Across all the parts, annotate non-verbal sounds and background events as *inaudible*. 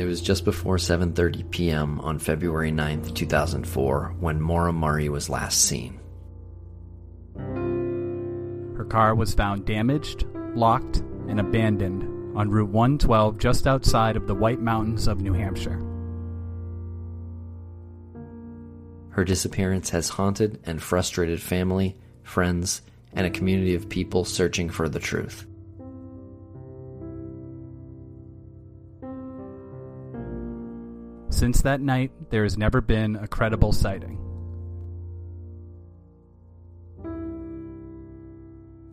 It was just before 7:30 p.m. on February 9th, 2004, when Maura Murray was last seen. Her car was found damaged, locked, and abandoned on Route 112 just outside of the White Mountains of New Hampshire. Her disappearance has haunted and frustrated family, friends, and a community of people searching for the truth. Since that night, there has never been a credible sighting.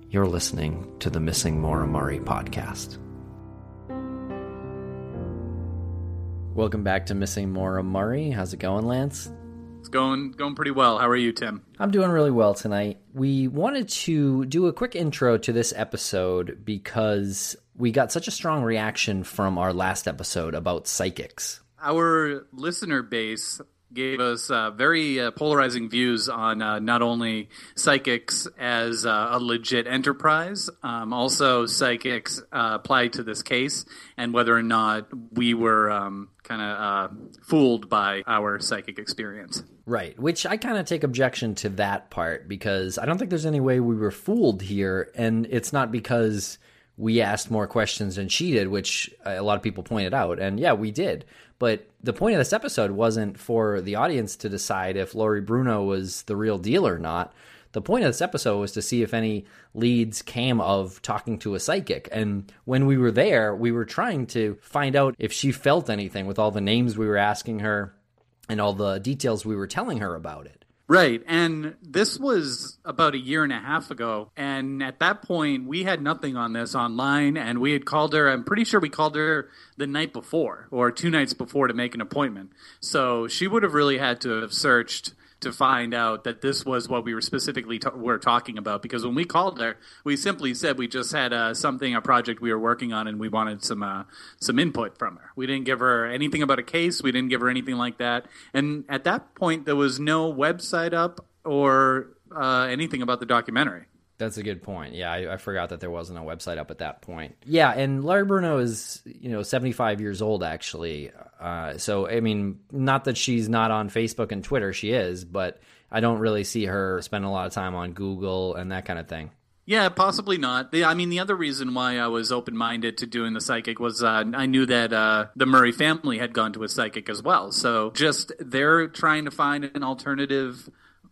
You're listening to the Missing Maura Murray podcast. Welcome back to Missing Maura Murray. How's it going, Lance? It's going going pretty well. How are you, Tim? I'm doing really well tonight. We wanted to do a quick intro to this episode because we got such a strong reaction from our last episode about psychics. Our listener base gave us uh, very uh, polarizing views on uh, not only psychics as uh, a legit enterprise, um, also psychics uh, applied to this case, and whether or not we were um, kind of uh, fooled by our psychic experience. Right, which I kind of take objection to that part because I don't think there's any way we were fooled here, and it's not because we asked more questions than she did, which a lot of people pointed out, and yeah, we did. But the point of this episode wasn't for the audience to decide if Lori Bruno was the real deal or not. The point of this episode was to see if any leads came of talking to a psychic. And when we were there, we were trying to find out if she felt anything with all the names we were asking her and all the details we were telling her about it. Right. And this was about a year and a half ago. And at that point, we had nothing on this online. And we had called her, I'm pretty sure we called her the night before or two nights before to make an appointment. So she would have really had to have searched to find out that this was what we were specifically ta- were talking about. Because when we called her, we simply said we just had uh, something, a project we were working on, and we wanted some uh, some input from her. We didn't give her anything about a case. We didn't give her anything like that. And at that point, there was no website up or uh, anything about the documentary. That's a good point. Yeah, I, I, forgot that there wasn't a website up at that point. Yeah, and Lori Bruno is, you know, 75 years old, actually. Uh, so, I mean, not that she's not on Facebook and Twitter, she is, but I don't really see her spending a lot of time on Google and that kind of thing. Yeah, possibly not. The, I mean, the other reason why I was open minded to doing the psychic was uh, I knew that uh, the Murray family had gone to a psychic as well. So just they're trying to find an alternative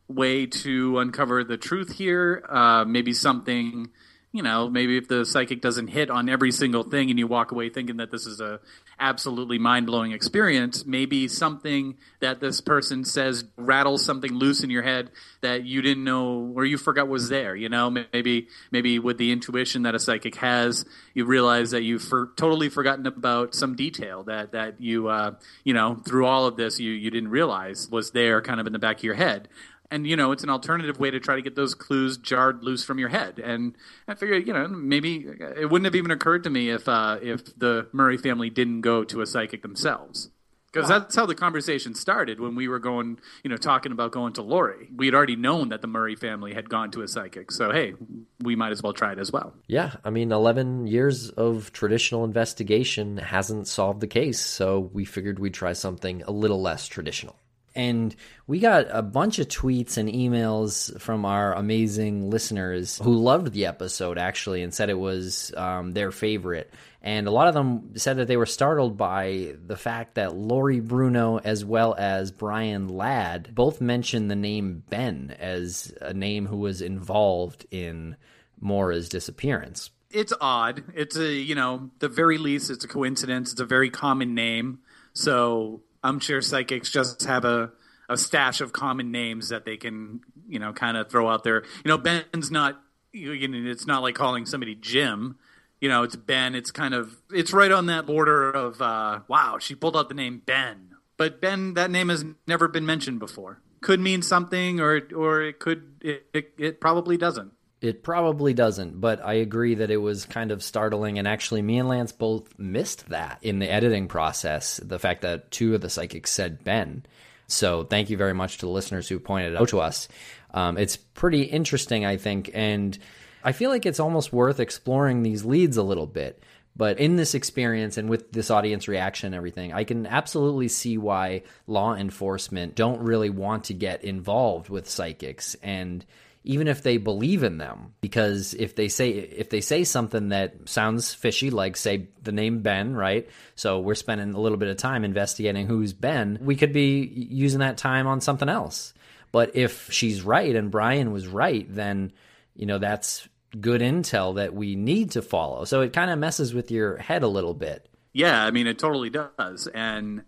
way to uncover the truth here. Uh, maybe something, you know, maybe if the psychic doesn't hit on every single thing and you walk away thinking that this is a absolutely mind blowing experience, maybe something that this person says rattles something loose in your head that you didn't know or you forgot was there. You know, maybe maybe with the intuition that a psychic has, you realize that you've for, totally forgotten about some detail that that you uh, you know through all of this you you didn't realize was there, kind of in the back of your head and you know it's an alternative way to try to get those clues jarred loose from your head and i figured you know maybe it wouldn't have even occurred to me if uh, if the murray family didn't go to a psychic themselves Because that's how the conversation started when we were going, you know, talking about going to Lori. We had already known that the Murray family had gone to a psychic. So, hey, we might as well try it as well. Yeah, I mean, 11 years of traditional investigation hasn't solved the case, so we figured we'd try something a little less traditional. And we got a bunch of tweets and emails from our amazing listeners who loved the episode, actually, and said it was um, their favorite. And a lot of them said that they were startled by the fact that Lori Bruno, as well as Brian Ladd, both mentioned the name Ben as a name who was involved in Maura's disappearance. It's odd. It's a, you know, the very least, it's a coincidence. It's a very common name. So Sure psychics just have a, a stash of common names that they can, you know, kind of throw out there. You know, Ben's not, you know, it's not like calling somebody Jim. You know, it's Ben. It's kind of, it's right on that border of, uh, wow, she pulled out the name Ben. But Ben, that name has never been mentioned before. Could mean something, or or it could, it, it, it probably doesn't. It probably doesn't, but I agree that it was kind of startling. And actually, me and Lance both missed that in the editing process. The fact that two of the psychics said Ben. So thank you very much to the listeners who pointed it out to us. Um, it's pretty interesting, I think. And I feel like it's almost worth exploring these leads a little bit. But in this experience and with this audience reaction and everything, I can absolutely see why law enforcement don't really want to get involved with psychics. And even if they believe in them. Because if they say if they say something that sounds fishy like say the name Ben right? So we're spending a little bit of time investigating who's Ben. We could be using that time on something else. But if she's right and Brian was right then you know that's good intel that we need to follow. So it kind of messes with your head a little bit. Yeah i mean it totally does. And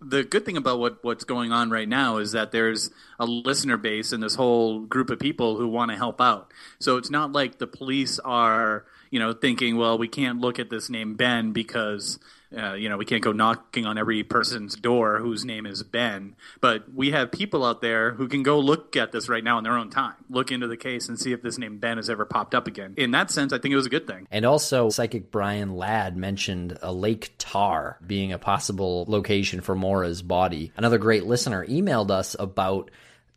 the good thing about what, what's going on right now is that there's a listener base and this whole group of people who want to help out. So it's not like the police are, you know, thinking, well, we can't look at this name Ben because uh, you know, we can't go knocking on every person's door whose name is Ben, but we have people out there who can go look at this right now in their own time, look into the case and see if this name Ben has ever popped up again. In that sense, I think it was a good thing. And also, psychic Brian Ladd mentioned a Lake Tar being a possible location for Maura's body. Another great listener emailed us about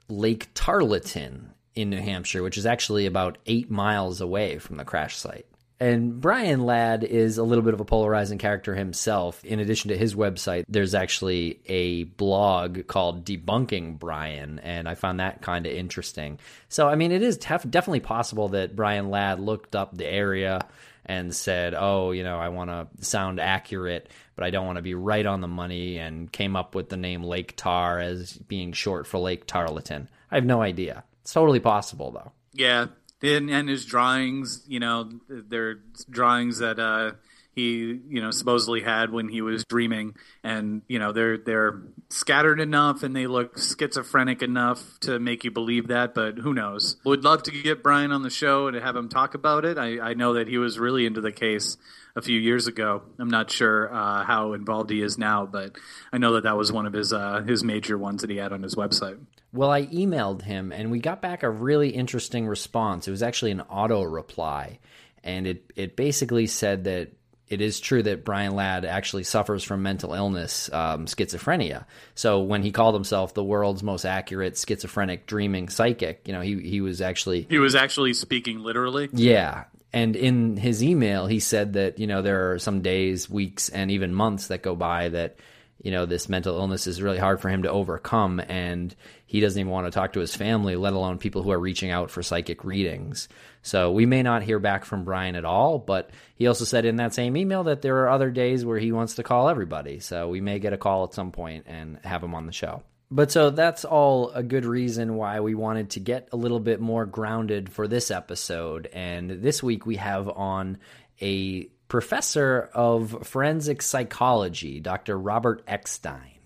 Lake Tarleton in New Hampshire, which is actually about eight miles away from the crash site. And Brian Ladd is a little bit of a polarizing character himself. In addition to his website, there's actually a blog called Debunking Brian, and I found that kind of interesting. So, I mean, it is def- definitely possible that Brian Ladd looked up the area and said, oh, you know, I want to sound accurate, but I don't want to be right on the money, and came up with the name Lake Tar as being short for Lake Tarleton. I have no idea. It's totally possible, though. Yeah, and, and his drawings, you know, they're drawings that uh, he, you know, supposedly had when he was dreaming, and you know, they're they're scattered enough and they look schizophrenic enough to make you believe that. But who knows? Would love to get Brian on the show and have him talk about it. I, I know that he was really into the case a few years ago. I'm not sure uh, how involved he is now, but I know that that was one of his uh, his major ones that he had on his website. Well, I emailed him and we got back a really interesting response. It was actually an auto reply, and it it basically said that it is true that Brian Ladd actually suffers from mental illness, um, schizophrenia. So when he called himself the world's most accurate schizophrenic dreaming psychic, you know, he he was actually he was actually speaking literally. Yeah. And in his email, he said that you know there are some days, weeks, and even months that go by that you know this mental illness is really hard for him to overcome, and he doesn't even want to talk to his family, let alone people who are reaching out for psychic readings. So we may not hear back from Brian at all, but he also said in that same email that there are other days where he wants to call everybody. So we may get a call at some point and have him on the show. But so that's all a good reason why we wanted to get a little bit more grounded for this episode. And this week we have on a professor of forensic psychology, Dr. Robert Eckstein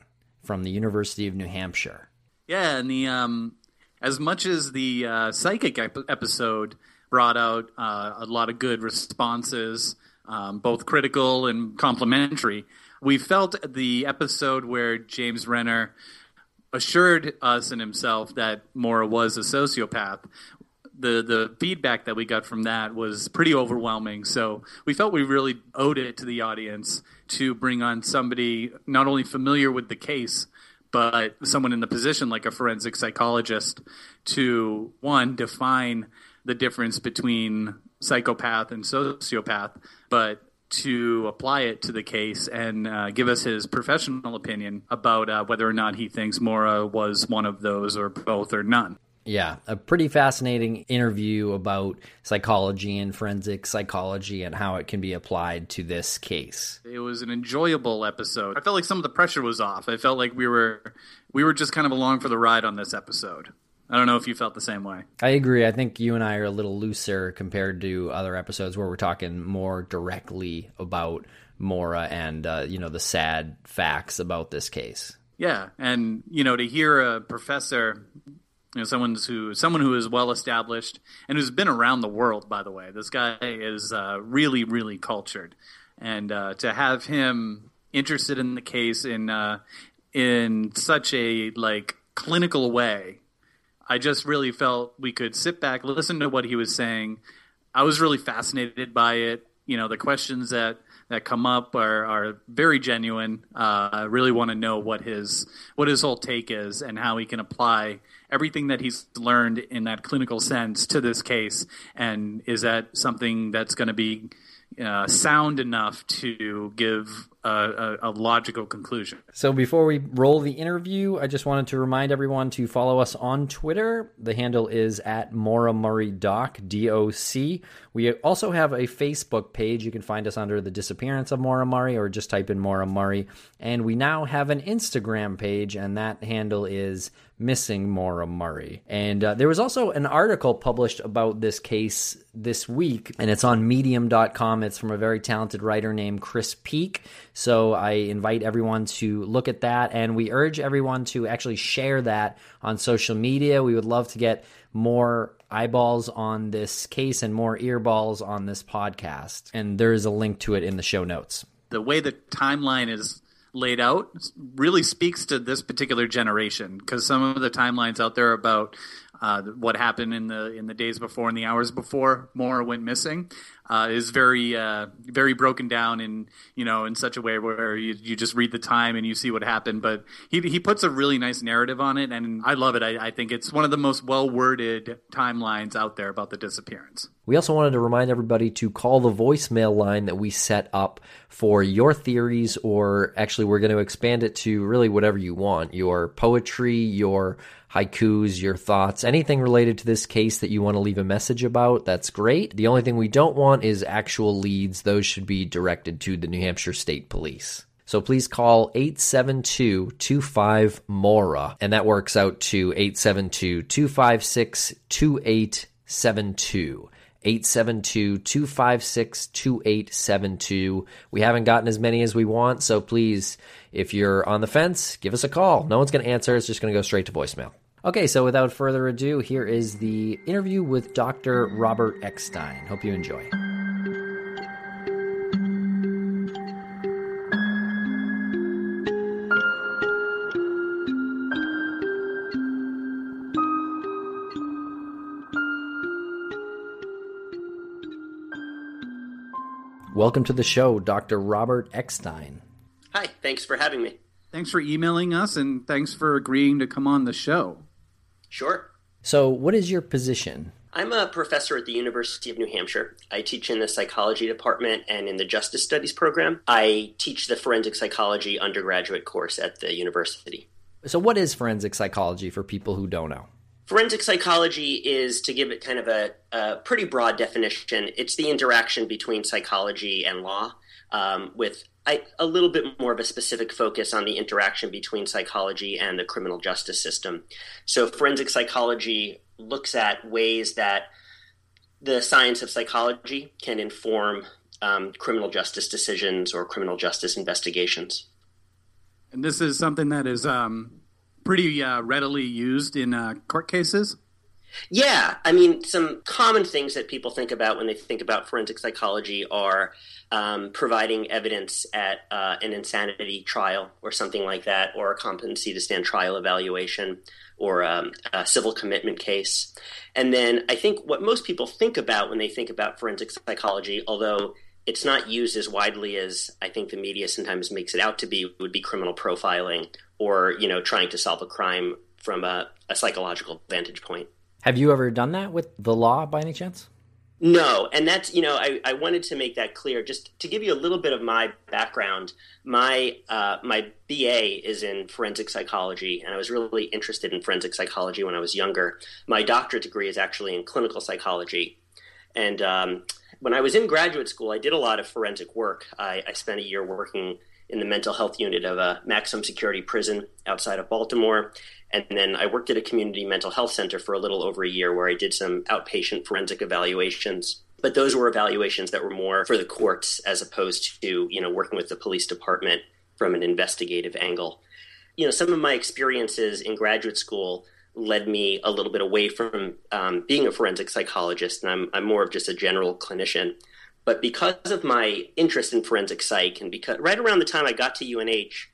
from the University of New Hampshire. Yeah, and the um, as much as the uh, psychic ep- episode brought out uh, a lot of good responses, um, both critical and complimentary, we felt the episode where James Renner assured us and himself that Maura was a sociopath the the feedback that we got from that was pretty overwhelming. So we felt we really owed it to the audience to bring on somebody not only familiar with the case, but someone in the position like a forensic psychologist to one define the difference between psychopath and sociopath, but to apply it to the case and uh, give us his professional opinion about uh, whether or not he thinks Maura was one of those or both or none. Yeah, a pretty fascinating interview about psychology and forensic psychology and how it can be applied to this case. It was an enjoyable episode. I felt like some of the pressure was off. I felt like we were we were just kind of along for the ride on this episode. I don't know if you felt the same way. I agree. I think you and I are a little looser compared to other episodes where we're talking more directly about Maura and uh, you know the sad facts about this case. Yeah, and you know to hear a professor you know, someone who someone who is well established and who's been around the world. By the way, this guy is uh, really, really cultured, and uh, to have him interested in the case in uh, in such a like clinical way, I just really felt we could sit back, listen to what he was saying. I was really fascinated by it. You know, the questions that that come up are, are very genuine. Uh, I really want to know what his what his whole take is and how he can apply everything that he's learned in that clinical sense to this case, and is that something that's going to be uh, sound enough to give a, a, a, logical conclusion. So before we roll the interview, I just wanted to remind everyone to follow us on Twitter. The handle is at Maura Murray Doc, D O C. We also have a Facebook page. You can find us under the disappearance of Maura Murray or just type in Maura Murray. And we now have an Instagram page, and that handle is missing Maura Murray. And uh, there was also an article published about this case this week, and it's on medium.com. It's from a very talented writer named Chris Peak. So I invite everyone to look at that, and we urge everyone to actually share that on social media. We would love to get more eyeballs on this case and more earballs on this podcast. And there is a link to it in the show notes. The way the timeline is laid out really speaks to this particular generation because some of the timelines out there about uh, what happened in the in the days before and the hours before Maura went missing uh, is very uh, very broken down in you know in such a way where you, you just read the time and you see what happened. But he he puts a really nice narrative on it, and I love it. I, I think it's one of the most well worded timelines out there about the disappearance. We also wanted to remind everybody to call the voicemail line that we set up for your theories, or actually, we're going to expand it to really whatever you want your poetry, your haikus, your thoughts, anything related to this case that you want to leave a message about, that's great. The only thing we don't want is actual leads. Those should be directed to the New Hampshire State Police. So please call 872 25 MAURA, and that works out to 872 256 2872. 872 256 2872. We haven't gotten as many as we want, so please, if you're on the fence, give us a call. No one's going to answer, it's just going to go straight to voicemail. Okay, so without further ado, here is the interview with Dr. Robert Eckstein. Hope you enjoy. Welcome to the show, Dr. Robert Eckstein. Hi, thanks for having me. Thanks for emailing us and thanks for agreeing to come on the show. Sure. So, what is your position? I'm a professor at the University of New Hampshire. I teach in the psychology department and in the justice studies program. I teach the forensic psychology undergraduate course at the university. So, what is forensic psychology for people who don't know? Forensic psychology is, to give it kind of a, a pretty broad definition, it's the interaction between psychology and law, um, with I, a little bit more of a specific focus on the interaction between psychology and the criminal justice system. So, forensic psychology looks at ways that the science of psychology can inform um, criminal justice decisions or criminal justice investigations. And this is something that is um, pretty uh, readily used in uh, court cases. Yeah, I mean, some common things that people think about when they think about forensic psychology are um, providing evidence at uh, an insanity trial or something like that, or a competency to stand trial evaluation, or um, a civil commitment case. And then I think what most people think about when they think about forensic psychology, although it's not used as widely as I think the media sometimes makes it out to be, would be criminal profiling or you know trying to solve a crime from a, a psychological vantage point. Have you ever done that with the law by any chance? No, and that's you know I, I wanted to make that clear just to give you a little bit of my background. My uh, my BA is in forensic psychology, and I was really interested in forensic psychology when I was younger. My doctorate degree is actually in clinical psychology, and um, when I was in graduate school, I did a lot of forensic work. I, I spent a year working in the mental health unit of a maximum security prison outside of Baltimore. And then I worked at a community mental health center for a little over a year where I did some outpatient forensic evaluations. But those were evaluations that were more for the courts as opposed to, you know, working with the police department from an investigative angle. You know, some of my experiences in graduate school led me a little bit away from um, being a forensic psychologist, and I'm, I'm more of just a general clinician. But because of my interest in forensic psych, and because right around the time I got to UNH,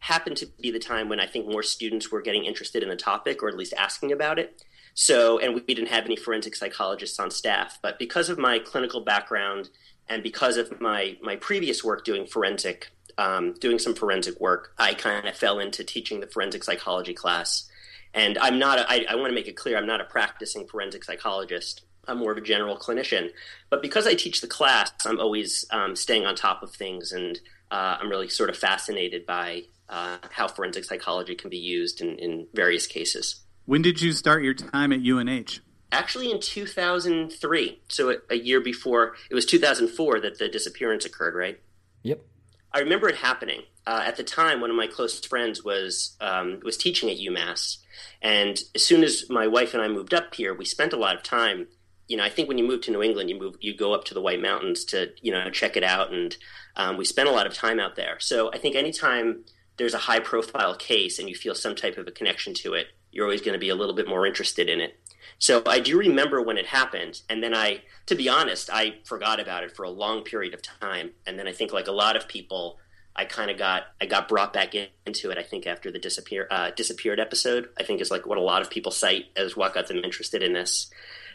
happened to be the time when I think more students were getting interested in the topic, or at least asking about it. So, and we didn't have any forensic psychologists on staff. But because of my clinical background and because of my my previous work doing forensic, um, doing some forensic work, I kind of fell into teaching the forensic psychology class. And I'm not. A, I, I want to make it clear. I'm not a practicing forensic psychologist. I'm more of a general clinician. But because I teach the class, I'm always um, staying on top of things, and uh, I'm really sort of fascinated by uh, how forensic psychology can be used in, in various cases. When did you start your time at UNH? Actually, in 2003, so a year before, it was 2004 that the disappearance occurred, right? Yep. I remember it happening. Uh, at the time, one of my closest friends was um, was teaching at UMass, and as soon as my wife and I moved up here, we spent a lot of time you know, I think when you move to New England, you move, you go up to the White Mountains to, you know, check it out, and um, we spent a lot of time out there. So I think anytime there's a high profile case and you feel some type of a connection to it, you're always going to be a little bit more interested in it. So I do remember when it happened, and then I, to be honest, I forgot about it for a long period of time, and then I think like a lot of people, I kind of got I got brought back in, into it. I think after the disappear uh, disappeared episode, I think is like what a lot of people cite as what got them interested in this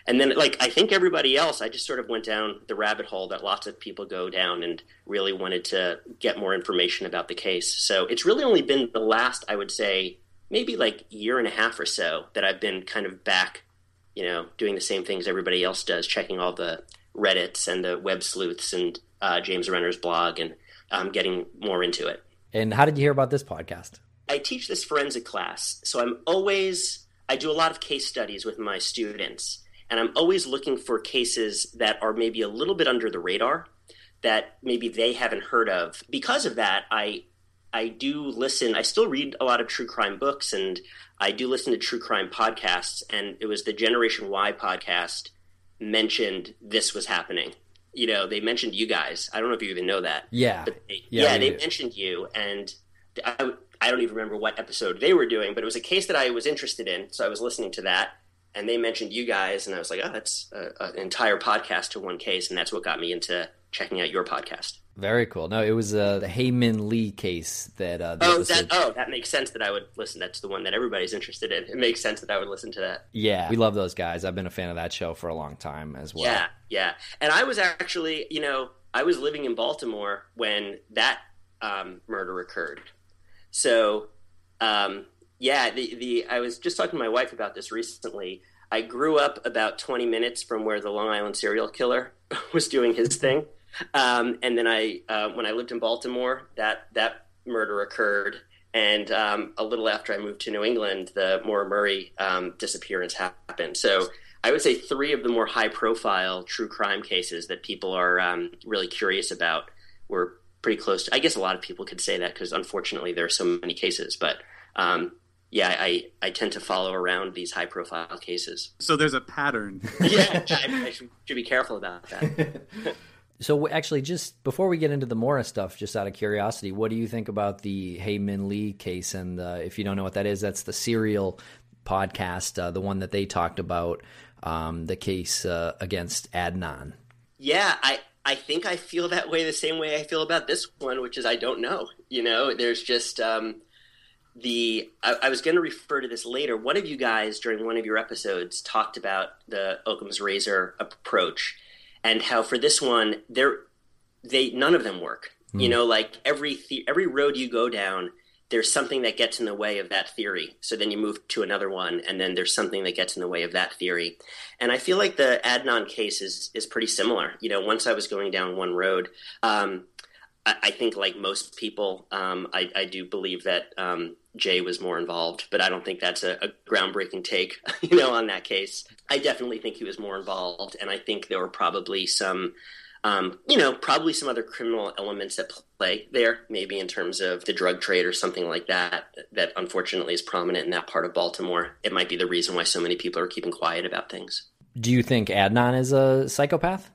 and then like i think everybody else i just sort of went down the rabbit hole that lots of people go down and really wanted to get more information about the case so it's really only been the last i would say maybe like year and a half or so that i've been kind of back you know doing the same things everybody else does checking all the reddits and the web sleuths and uh, james renner's blog and um, getting more into it and how did you hear about this podcast i teach this forensic class so i'm always i do a lot of case studies with my students and I'm always looking for cases that are maybe a little bit under the radar that maybe they haven't heard of. Because of that, I I do listen. I still read a lot of true crime books, and I do listen to true crime podcasts. And it was the Generation Why podcast mentioned this was happening. You know, they mentioned you guys. I don't know if you even know that. Yeah, they, yeah, yeah they do. mentioned you, and I, I don't even remember what episode they were doing, but it was a case that I was interested in, so I was listening to that and they mentioned you guys, and I was like, oh, that's an entire podcast to one case, and that's what got me into checking out your podcast. Very cool. No, it was uh, the Hae Min Lee case that. Uh, oh, that, oh, that makes sense that I would listen. That's the one that everybody's interested in. It makes sense that I would listen to that. Yeah, we love those guys. I've been a fan of that show for a long time as well. Yeah, yeah. And I was actually, you know, I was living in Baltimore when that um, murder occurred. So um, yeah, the the I was just talking to my wife about this recently. I grew up about 20 minutes from where the Long Island serial killer *laughs* was doing his thing, um, and then I uh, when I lived in Baltimore, that that murder occurred, and um, a little after I moved to New England, the Maura Murray um, disappearance happened. So. I would say three of the more high-profile true crime cases that people are um, really curious about were pretty close. To, I guess a lot of people could say that because unfortunately there are so many cases, but um, yeah, I, I tend to follow around these high profile cases. So there's a pattern. *laughs* yeah, *laughs* I, I should, should, be careful about that. *laughs* so actually, just before we get into the Maura stuff, just out of curiosity, what do you think about the Hae Min Lee case? And uh, if you don't know what that is, that's the serial podcast, uh, the one that they talked about, um, the case uh, against Adnan. Yeah, I I think I feel that way the same way I feel about this one, which is I don't know. You know, there's just um, the. I, I was going to refer to this later. One of you guys during one of your episodes talked about the Occam's razor approach, and how for this one, there they none of them work. Mm. You hmm. know, like every the, every road you go down, there's something that gets in the way of that theory. So then you move to another one, and then there's something that gets in the way of that theory. And I feel like the Adnan case is is pretty similar. You know, once I was going down one road, um, I, I, think like most people, um, I, I, do believe that um, Jay was more involved, but I don't think that's a, a groundbreaking take. *laughs* You know, on that case, I definitely think he was more involved, and I think there were probably some um, you know, probably some other criminal elements at play there, maybe in terms of the drug trade or something like that, that unfortunately is prominent in that part of Baltimore. It might be the reason why so many people are keeping quiet about things. Do you think Adnan is a psychopath?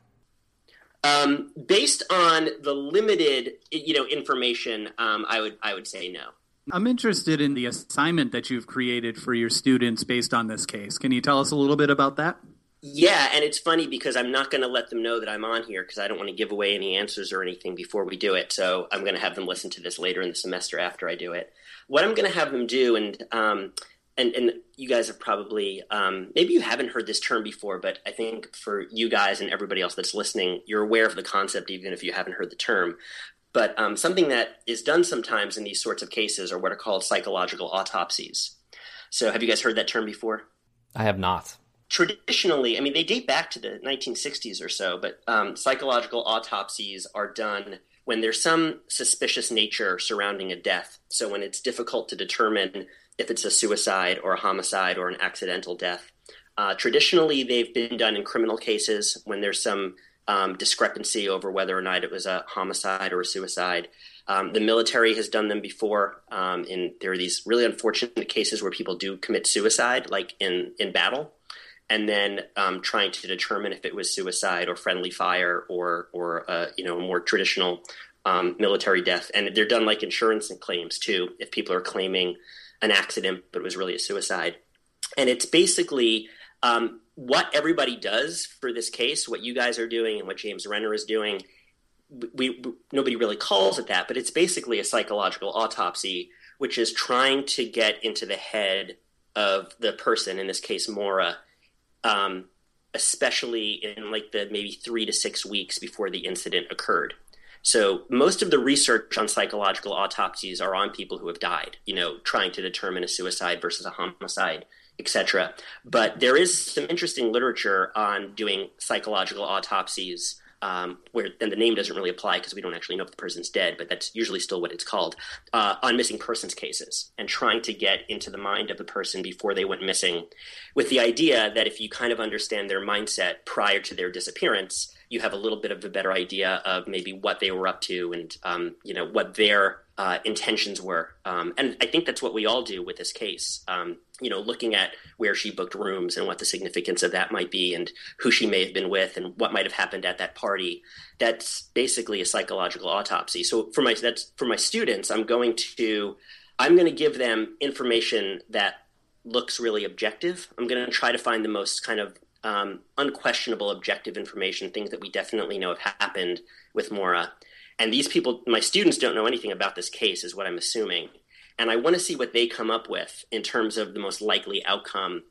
Um, based on the limited, you know, information, um, I would I would say no. I'm interested in the assignment that you've created for your students based on this case. Can you tell us a little bit about that? Yeah, and it's funny because I'm not going to let them know that I'm on here because I don't want to give away any answers or anything before we do it. So I'm going to have them listen to this later in the semester after I do it. What I'm going to have them do, and um, and and you guys have probably um, maybe you haven't heard this term before, but I think for you guys and everybody else that's listening, you're aware of the concept even if you haven't heard the term. But um, something that is done sometimes in these sorts of cases are what are called psychological autopsies. So have you guys heard that term before? I have not traditionally, I mean, they date back to the 1960s or so, but um, psychological autopsies are done when there's some suspicious nature surrounding a death. So when it's difficult to determine if it's a suicide or a homicide or an accidental death. Uh, traditionally, they've been done in criminal cases when there's some um, discrepancy over whether or not it was a homicide or a suicide. Um, the military has done them before. Um, and there are these really unfortunate cases where people do commit suicide, like in, in battle and then um, trying to determine if it was suicide or friendly fire or or uh, you know a more traditional um, military death. And they're done like insurance and claims too. If people are claiming an accident but it was really a suicide, and it's basically um, what everybody does for this case, what you guys are doing, and what James Renner is doing. We, we nobody really calls it that, but it's basically a psychological autopsy, which is trying to get into the head of the person, in this case, Maura, um, especially in like the maybe three to six weeks before the incident occurred. So most of the research on psychological autopsies are on people who have died, you know, trying to determine a suicide versus a homicide, etc. But there is some interesting literature on doing psychological autopsies um, where then the name doesn't really apply because we don't actually know if the person's dead, but that's usually still what it's called, uh, on missing persons cases and trying to get into the mind of the person before they went missing, with the idea that if you kind of understand their mindset prior to their disappearance, you have a little bit of a better idea of maybe what they were up to and um, you know what their uh, intentions were. Um, and I think that's what we all do with this case. Um, you know, looking at where she booked rooms and what the significance of that might be, and who she may have been with, and what might have happened at that party. That's basically a psychological autopsy. So for my that's for my students, I'm going to I'm going to give them information that looks really objective. I'm going to try to find the most kind of um, unquestionable objective information, things that we definitely know have happened with Maura. And these people, my students don't know anything about this case, is what I'm assuming. And I want to see what they come up with in terms of the most likely outcome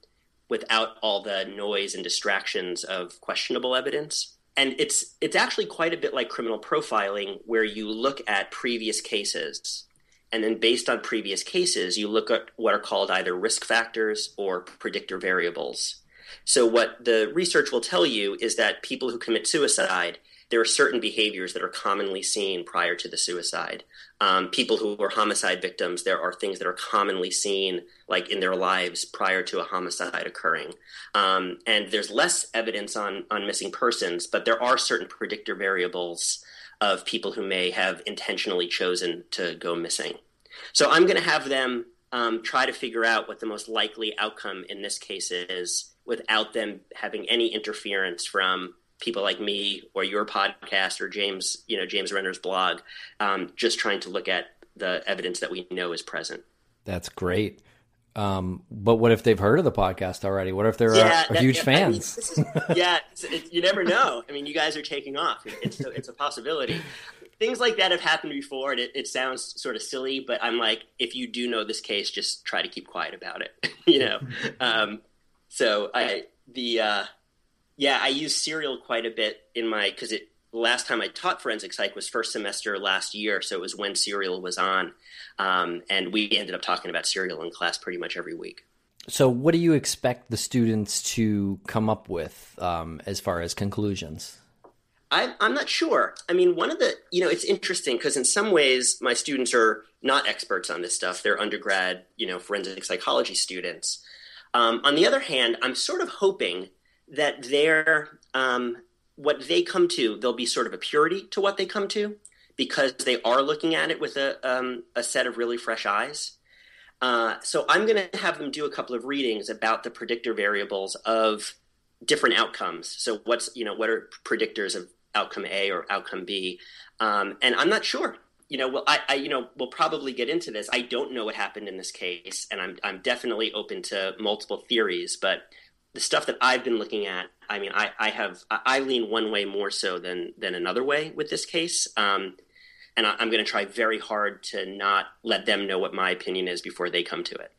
without all the noise and distractions of questionable evidence. And it's it's actually quite a bit like criminal profiling where you look at previous cases and then based on previous cases you look at what are called either risk factors or predictor variables. So, what the research will tell you is that people who commit suicide, there are certain behaviors that are commonly seen prior to the suicide. Um, people who are homicide victims, there are things that are commonly seen, like in their lives prior to a homicide occurring. Um, and there's less evidence on, on missing persons, but there are certain predictor variables of people who may have intentionally chosen to go missing. So, I'm going to have them um, try to figure out what the most likely outcome in this case is without them having any interference from people like me or your podcast or James, you know, James Renner's blog, um, just trying to look at the evidence that we know is present. That's great. Um, but what if they've heard of the podcast already? What if they're Yeah, uh, that- huge yeah, I mean, fans? is- yeah, it's, it, you never know. I mean, you guys are taking off. It's a, it's a possibility. Things like that have happened before, and it, it sounds sort of silly, but I'm like, if you do know this case, just try to keep quiet about it. *laughs* you know. Um, so I the uh, yeah, I use Serial quite a bit in my because it last time I taught forensic psych was first semester last year, so it was when Serial was on, um, and we ended up talking about Serial in class pretty much every week. so, what do you expect the students to come up with um, as far as conclusions? I'm, I'm not sure. I mean, one of the, you know, it's interesting because in some ways my students are not experts on this stuff. They're undergrad, you know, forensic psychology students. Um, on the other hand, I'm sort of hoping that they're, um, what they come to, there'll be sort of a purity to what they come to because they are looking at it with a, um, a set of really fresh eyes. Uh, so I'm going to have them do a couple of readings about the predictor variables of different outcomes. So what's you know what are predictors of outcome A or outcome B? Um, and I'm not sure. You know, well, I, I you know we'll probably get into this. I don't know what happened in this case, and I'm I'm definitely open to multiple theories. But the stuff that I've been looking at, I mean, I, I have I lean one way more so than than another way with this case. Um, and I, I'm going to try very hard to not let them know what my opinion is before they come to it.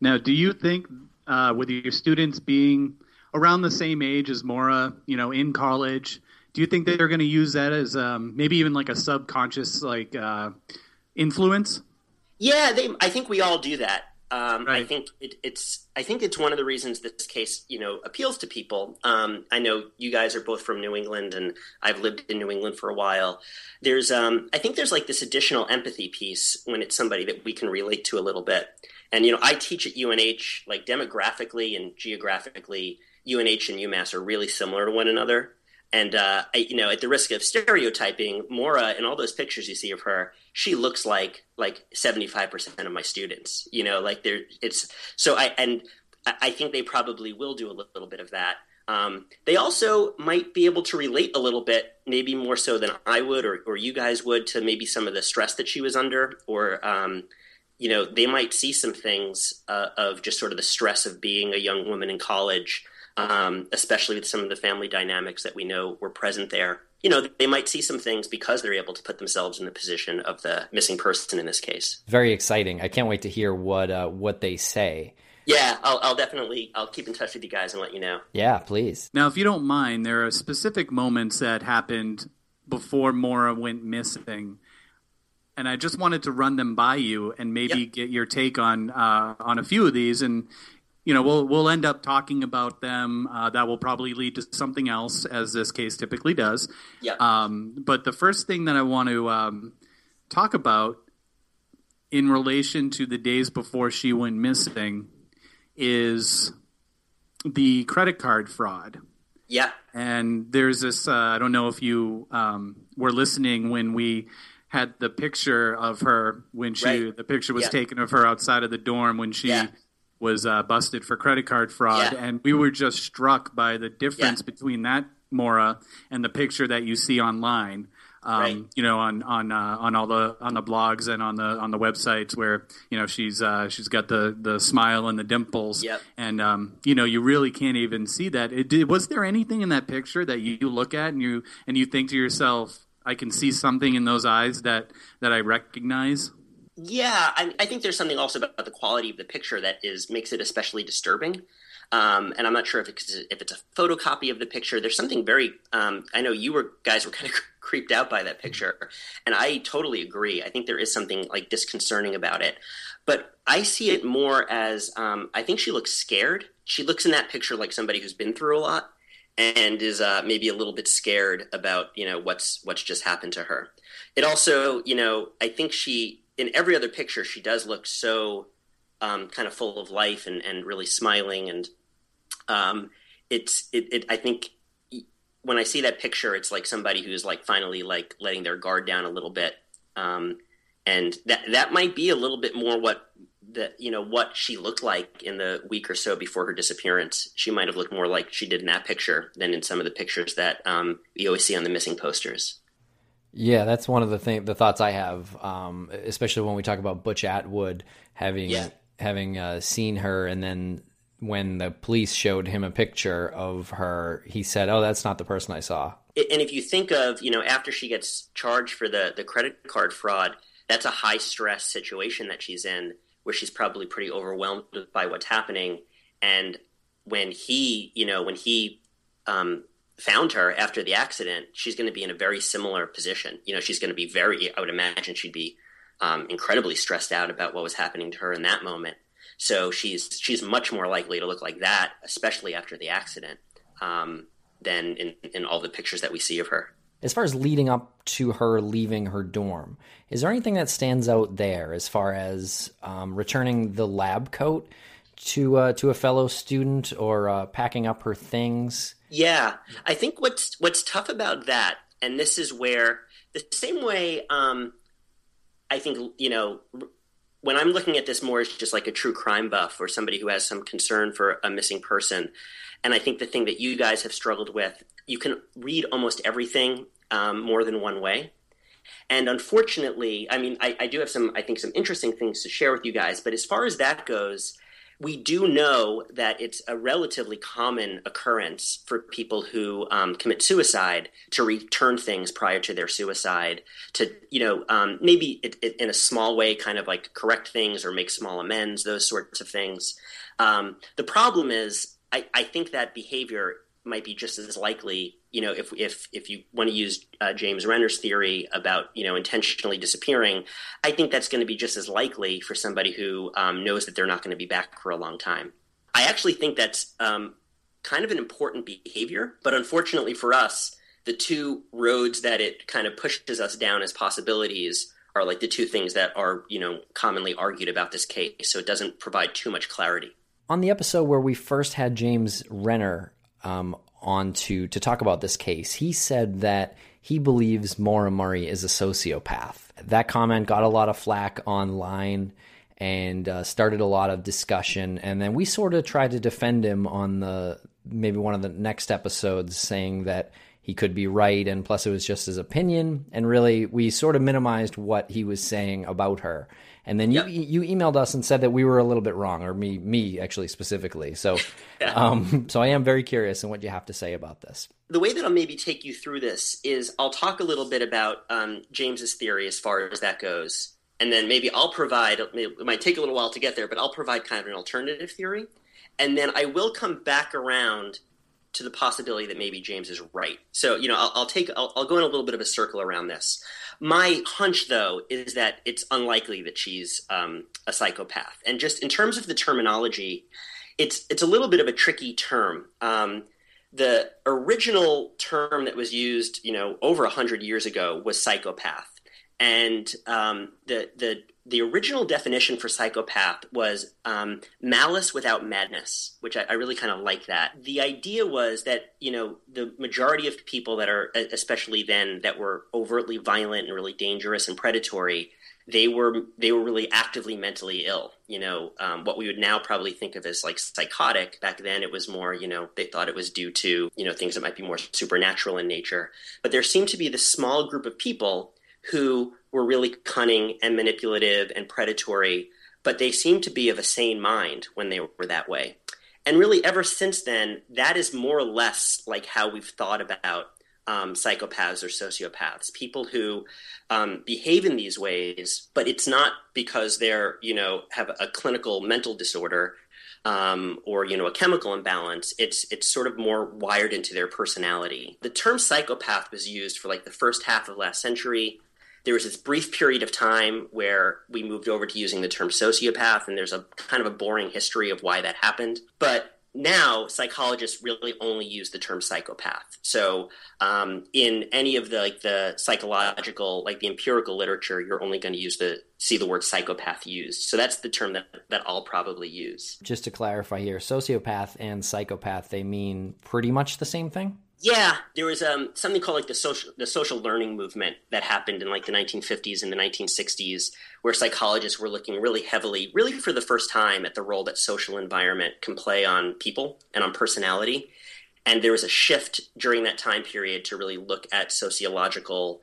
Now, do you think uh, with your students being around the same age as Maura, you know, in college, do you think that they're going to use that as um, maybe even like a subconscious like uh, influence? Yeah, they. I think we all do that. Um, I think it, it's. I think it's one of the reasons this case, you know, appeals to people. Um, I know you guys are both from New England, and I've lived in New England for a while. There's, um, I think there's like this additional empathy piece when it's somebody that we can relate to a little bit. And you know, I teach at UNH, like demographically and geographically, UNH and UMass are really similar to one another. And uh, I, you know, at the risk of stereotyping, Maura and all those pictures you see of her, she looks like like seventy five percent of my students. You know, like there, it's so I and I I think they probably will do a little bit of that. Um, they also might be able to relate a little bit, maybe more so than I would or, or you guys would, to maybe some of the stress that she was under, or um, you know, they might see some things uh, of just sort of the stress of being a young woman in college um, especially with some of the family dynamics that we know were present there. You know, they might see some things because they're able to put themselves in the position of the missing person in this case. Very exciting. I can't wait to hear what uh, what they say. Yeah, I'll, I'll definitely I'll keep in touch with you guys and let you know. Yeah, please. Now, if you don't mind, there are specific moments that happened before Maura went missing, and I just wanted to run them by you and maybe Yep. get your take on uh, on a few of these. And you know, we'll we'll end up talking about them. Uh, that will probably lead to something else, as this case typically does. Yeah. Um, but the first thing that I want to um, talk about in relation to the days before she went missing is the credit card fraud. yeah, And there's this, uh, I don't know if you um, were listening when we had the picture of her when she, Right. the picture was Yeah. taken of her outside of the dorm when she Yeah. Was uh, busted for credit card fraud. Yeah. And we were just struck by the difference Yeah. between that Maura and the picture that you see online. Um, Right. You know, on on uh, on all the on the blogs and on the on the websites where you know she's uh, she's got the the smile and the dimples, Yep. and um, you know you really can't even see that. It, did, was there anything in that picture that you look at and you and you think to yourself, I can see something in those eyes that that I recognize? Yeah, I, I think there's something also about the quality of the picture that is makes it especially disturbing. Um, and I'm not sure if it's if it's a photocopy of the picture. There's something very. Um, I know you were guys were kind of *laughs* creeped out by that picture, and I totally agree. I think there is something like disconcerting about it, but I see it more as um, I think she looks scared. She looks in that picture like somebody who's been through a lot and is uh, maybe a little bit scared about you know what's what's just happened to her. It also, you know, I think she in every other picture she does look so um, kind of full of life and, and really smiling. And um, it's it, it I think when I see that picture it's like somebody who's like finally like letting their guard down a little bit. Um, and that that might be a little bit more what the you know what she looked like in the week or so before her disappearance. She might have looked more like she did in that picture than in some of the pictures that um, we always see on the missing posters Yeah, that's one of the thing, the thoughts I have, um, especially when we talk about Butch Atwood having Yeah. having uh, seen her, and then when the police showed him a picture of her, he said, "Oh, that's not the person I saw." And if you think of, you know, after she gets charged for the the credit card fraud, that's a high stress situation that she's in, where she's probably pretty overwhelmed by what's happening. And when he, you know, when he um, found her after the accident, she's going to be in a very similar position. You know, she's going to be very, I would imagine she'd be um, incredibly stressed out about what was happening to her in that moment. So she's she's much more likely to look like that, especially after the accident, um, than in, in all the pictures that we see of her. As far as leading up to her leaving her dorm, is there anything that stands out there as far as um, returning the lab coat to uh, to a fellow student or uh, packing up her things? Yeah, I think what's what's tough about that, and this is where the same way um, I think you know when I'm looking at this more as just like a true crime buff or somebody who has some concern for a missing person, and I think the thing that you guys have struggled with, you can read almost everything um, more than one way. And unfortunately, I mean, I, I, do have some, I think, some interesting things to share with you guys. But as far as that goes, we do know that it's a relatively common occurrence for people who um, commit suicide to return things prior to their suicide, to, you know, um, maybe it, it, in a small way, kind of like correct things or make small amends, those sorts of things. Um, the problem is, I, I think that behavior might be just as likely you know, if if if you want to use uh, James Renner's theory about you know intentionally disappearing, I think that's going to be just as likely for somebody who um, knows that they're not going to be back for a long time. I actually think that's um, kind of an important behavior, but unfortunately for us, the two roads that it kind of pushes us down as possibilities are like the two things that are you know commonly argued about this case. So it doesn't provide too much clarity. On the episode where we first had James Renner um, on to, to talk about this case, he said that he believes Murray is a sociopath. That comment got a lot of flack online and uh, started a lot of discussion. And then we sort of tried to defend him on the maybe one of the next episodes, saying that he could be right, and plus it was just his opinion. And really, we sort of minimized what he was saying about her. And then you yep. you emailed us and said that we were a little bit wrong, or me me actually specifically. So, *laughs* yeah. um, so I am very curious in what you have to say about this. The way that I'll maybe take you through this is I'll talk a little bit about um, James's theory as far as that goes, and then maybe I'll provide. It might take a little while to get there, but I'll provide kind of an alternative theory, and then I will come back around to the possibility that maybe James is right. So, you know, I'll, I'll take, I'll, I'll, go in a little bit of a circle around this. My hunch, though, is that it's unlikely that she's um, a psychopath. And just in terms of the terminology, it's it's a little bit of a tricky term. Um, the original term that was used, you know, over hundred years ago was psychopath, and um, the the the original definition for psychopath was um, malice without madness, which I, I really kind of like that. The idea was that you know the majority of people that are, especially then, that were overtly violent and really dangerous and predatory, they were they were really actively mentally ill. You know, um, what we would now probably think of as like psychotic. Back then, it was more you know they thought it was due to you know things that might be more supernatural in nature. But there seemed to be this small group of people who were really cunning and manipulative and predatory, but they seemed to be of a sane mind when they were that way. And really, ever since then, that is more or less like how we've thought about um, psychopaths or sociopaths, people who um, behave in these ways, but it's not because they're, you know, have a clinical mental disorder um, or you know a chemical imbalance. It's it's sort of more wired into their personality. The term psychopath was used for like the first half of last century there was this brief period of time where we moved over to using the term sociopath, and there's a kind of a boring history of why that happened. But now psychologists really only use the term psychopath. So um, in any of the like the psychological, like the empirical literature, you're only going to use the see the word psychopath used. So that's the term that that I'll probably use. Just to clarify here, sociopath and psychopath they mean pretty much the same thing. Yeah, there was um, something called like the social the social learning movement that happened in like the 1950s and the 1960s, where psychologists were looking really heavily, really for the first time, at the role that social environment can play on people and on personality. And there was a shift during that time period to really look at sociological,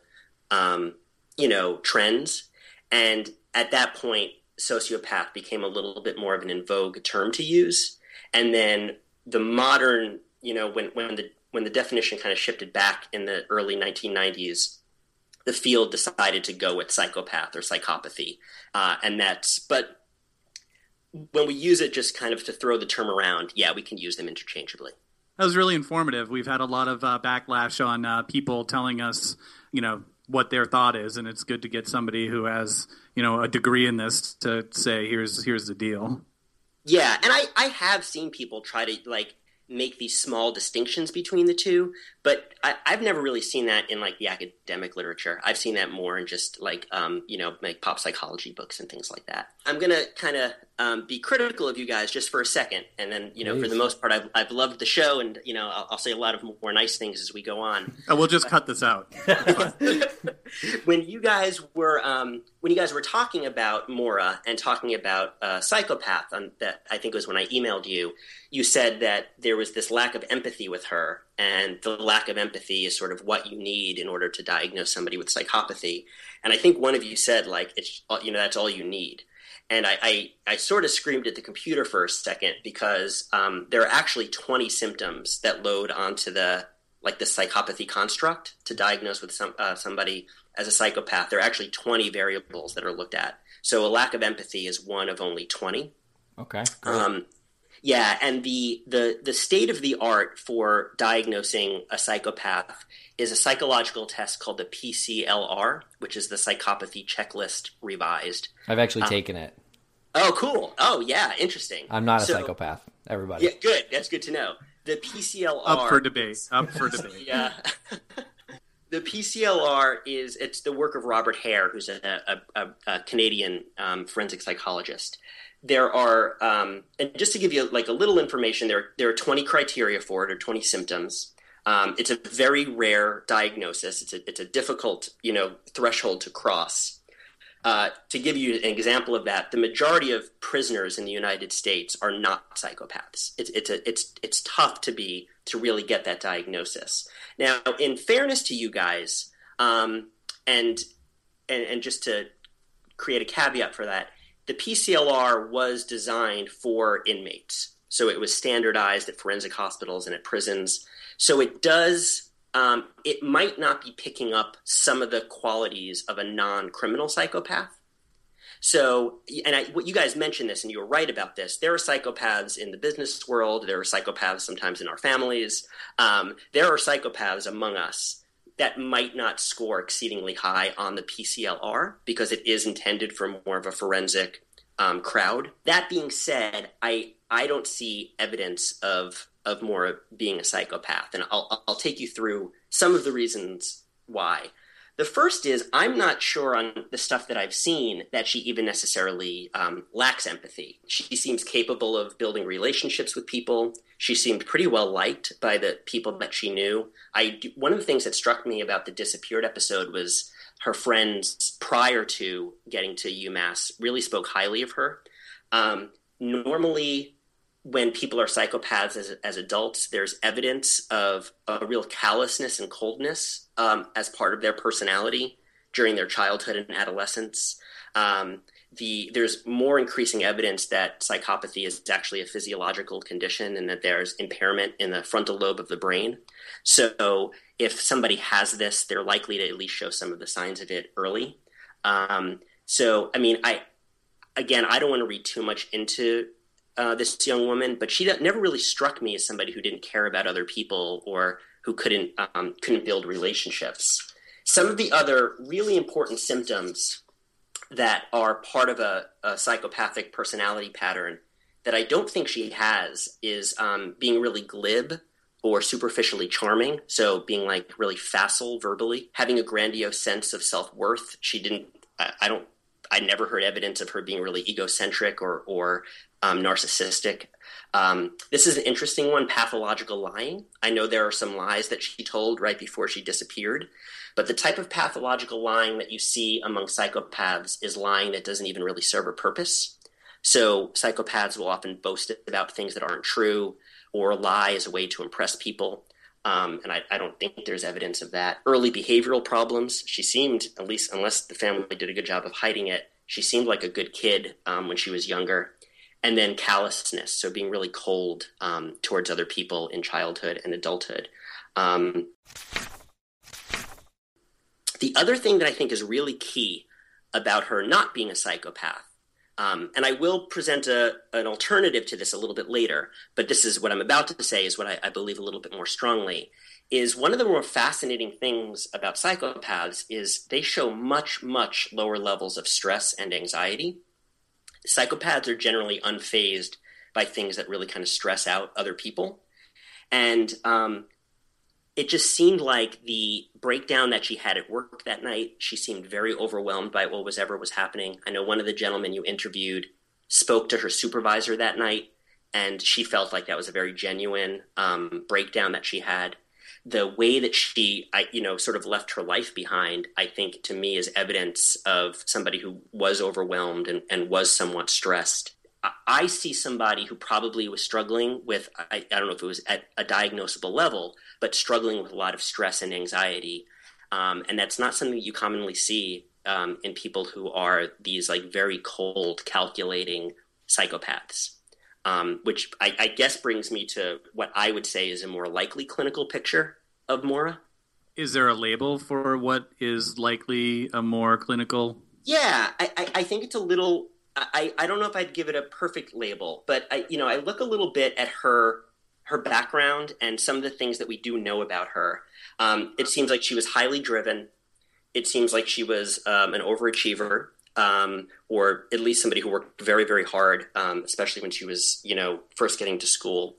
um, you know, trends. And at that point, sociopath became a little bit more of an in vogue term to use, and then the modern, you know, when when the when the definition kind of shifted back in the early 1990s, the field decided to go with psychopath or psychopathy, uh, and that's but when we use it just kind of to throw the term around, yeah, we can use them interchangeably. That was really informative. We've had a lot of uh, backlash on uh, people telling us, you know, what their thought is, and it's good to get somebody who has, you know, a degree in this to say, here's here's the deal. Yeah, and I I have seen people try to like make these small distinctions between the two, but I, have never really seen that in like the academic literature. I've seen that more in just like um, you know like pop psychology books and things like that. I'm gonna kind of um, be critical of you guys just for a second, and then you know for the most part, I've, I've loved the show, and you know I'll, I'll, say a lot of more nice things as we go on. Oh, we'll just cut this out. *laughs* when you guys were um, when you guys were talking about Maura and talking about uh, psychopath, on that I think it was when I emailed you. You said that there was this lack of empathy with her, and the lack of empathy is sort of what you need in order to diagnose somebody with psychopathy. And I think one of you said like it's you know that's all you need and I, I, I, sort of screamed at the computer for a second because um, there are actually 20 symptoms that load onto the like the psychopathy construct to diagnose with some uh, somebody as a psychopath. There are actually 20 variables that are looked at. So a lack of empathy is one of only 20. Okay. Um, yeah, and the, the the state of the art for diagnosing a psychopath is a psychological test called the PCLR, which is the psychopathy checklist revised. I've actually um, taken it. Oh, cool. Oh, yeah, interesting. I'm not a so, psychopath. Everybody. Yeah, good. That's good to know. The PCLR up for debate. Up for *laughs* debate. yeah. *laughs* the PCLR is it's the work of Robert Hare, who's a, a, a, Canadian um, forensic psychologist. There are um, and just to give you like a little information there there are 20 criteria for it or 20 symptoms. Um, it's a very rare diagnosis. It's a, it's a difficult you know threshold to cross uh, to give you an example of that the majority of prisoners in the united states are not psychopaths it's, it's, a, it's, it's tough to be to really get that diagnosis now in fairness to you guys um, and, and and just to create a caveat for that the PCLR was designed for inmates. So it was standardized at forensic hospitals and at prisons. So it does, um, it might not be picking up some of the qualities of a non criminal psychopath. So, and I, what you guys mentioned this, and you were right about this. There are psychopaths in the business world. There are psychopaths sometimes in our families. Um, there are psychopaths among us that might not score exceedingly high on the PCLR because it is intended for more of a forensic um, crowd. That being said, I I don't see evidence of of Maura being a psychopath, and I'll I'll take you through some of the reasons why. The first is I'm not sure on the stuff that I've seen that she even necessarily um, lacks empathy. She seems capable of building relationships with people. She seemed pretty well liked by the people that she knew. I one of the things that struck me about the disappeared episode was her friends prior to getting to UMass really spoke highly of her. Um, normally, when people are psychopaths as, as adults, there's evidence of a real callousness and coldness um, as part of their personality during their childhood and adolescence. Um, the there's more increasing evidence that psychopathy is actually a physiological condition and that there's impairment in the frontal lobe of the brain. So if somebody has this, they're likely to at least show some of the signs of it early. Um, so I mean, I again, I don't want to read too much into uh, this young woman, but she never really struck me as somebody who didn't care about other people or who couldn't um, couldn't build relationships. Some of the other really important symptoms that are part of a, a psychopathic personality pattern that I don't think she has is um, being really glib or superficially charming. So being like really facile verbally, having a grandiose sense of self worth. She didn't. I, I, don't. I never heard evidence of her being really egocentric or or um, narcissistic. Um, this is an interesting one pathological lying. I know there are some lies that she told right before she disappeared, but the type of pathological lying that you see among psychopaths is lying that doesn't even really serve a purpose. So psychopaths will often boast about things that aren't true or lie as a way to impress people. Um, and I, I, don't think there's evidence of that. Early behavioral problems. She seemed, at least unless the family did a good job of hiding it, She seemed like a good kid um, when she was younger. And then callousness, so being really cold um, towards other people in childhood and adulthood. Um, the other thing that I think is really key about her not being a psychopath, um, and I will present a, an alternative to this a little bit later, but this is what I'm about to say is what I, I believe a little bit more strongly, is one of the more fascinating things about psychopaths is they show much, much lower levels of stress and anxiety. Psychopaths are generally unfazed by things that really kind of stress out other people. And um, it just seemed like the breakdown that she had at work that night, she seemed very overwhelmed by what was ever was happening. I know one of the gentlemen you interviewed spoke to her supervisor that night, and she felt like that was a very genuine um, breakdown that she had. The way that she, I, you know, sort of left her life behind, I think to me is evidence of somebody who was overwhelmed and, and was somewhat stressed. I see somebody who probably was struggling with, I, I, don't know if it was at a diagnosable level, but struggling with a lot of stress and anxiety. Um, and that's not something you commonly see um, in people who are these like very cold, calculating psychopaths. Um, which I, I, guess brings me to what I would say is a more likely clinical picture of Maura. Is there a label for what is likely a more clinical? Yeah, I, I think it's a little I, I don't know if I'd give it a perfect label, but I you know I look a little bit at her her background and some of the things that we do know about her. Um, it seems like she was highly driven. It seems like she was um, an overachiever, um, or at least somebody who worked very very hard, um, especially when she was you know first getting to school.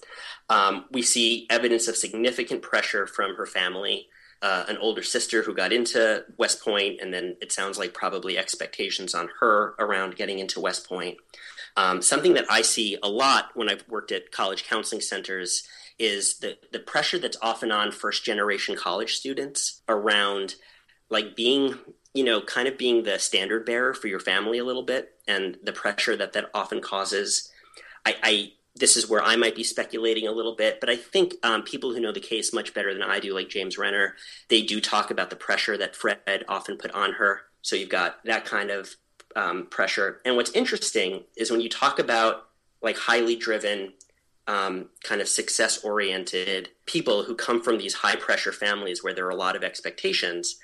Um, we see evidence of significant pressure from her family uh, an older sister who got into West Point, and then it sounds like probably expectations on her around getting into West Point. Um, something that I see a lot when I've worked at college counseling centers is the, the pressure that's often on first generation college students around like being you know kind of being the standard bearer for your family a little bit and the pressure that that often causes I, I this is where I might be speculating a little bit, but I think um, people who know the case much better than I do, like James Renner, they do talk about the pressure that Fred often put on her. So you've got that kind of um, pressure. And what's interesting is when you talk about like highly driven, um, kind of success oriented people who come from these high pressure families where there are a lot of expectations,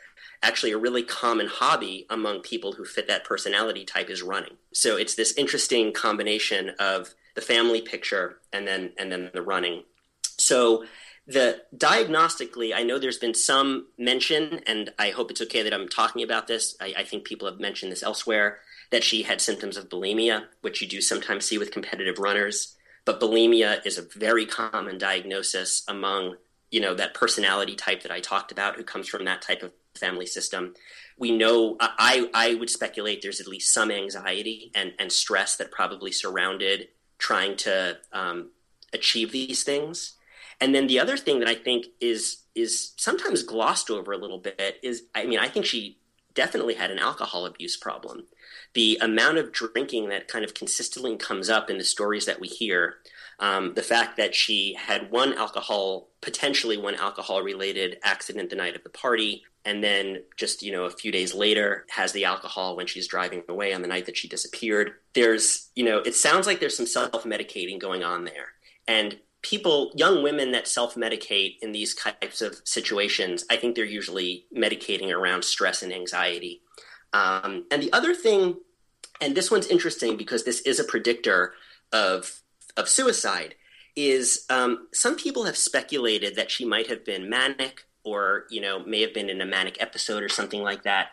actually a really common hobby among people who fit that personality type is running. So it's this interesting combination of the family picture, and then and then the running. So the diagnostically, I know there's been some mention, and I hope it's okay that I'm talking about this. I, I, think people have mentioned this elsewhere that she had symptoms of bulimia, which you do sometimes see with competitive runners. But bulimia is a very common diagnosis among you know that personality type that I talked about, who comes from that type of family system. We know I I would speculate there's at least some anxiety and and stress that probably surrounded trying to um, achieve these things. And then the other thing that I think is is sometimes glossed over a little bit is I mean I think she definitely had an alcohol abuse problem. The amount of drinking that kind of consistently comes up in the stories that we hear, um, the fact that she had one alcohol, potentially one alcohol related accident the night of the party, and then just you know a few days later has the alcohol when she's driving away on the night that she disappeared. There's you know it sounds like there's some self-medicating going on there. And people young women that self-medicate in these types of situations i think they're usually medicating around stress and anxiety. Um, and the other thing and this one's interesting because this is a predictor of of suicide is um, some people have speculated that she might have been manic or you know may have been in a manic episode or something like that.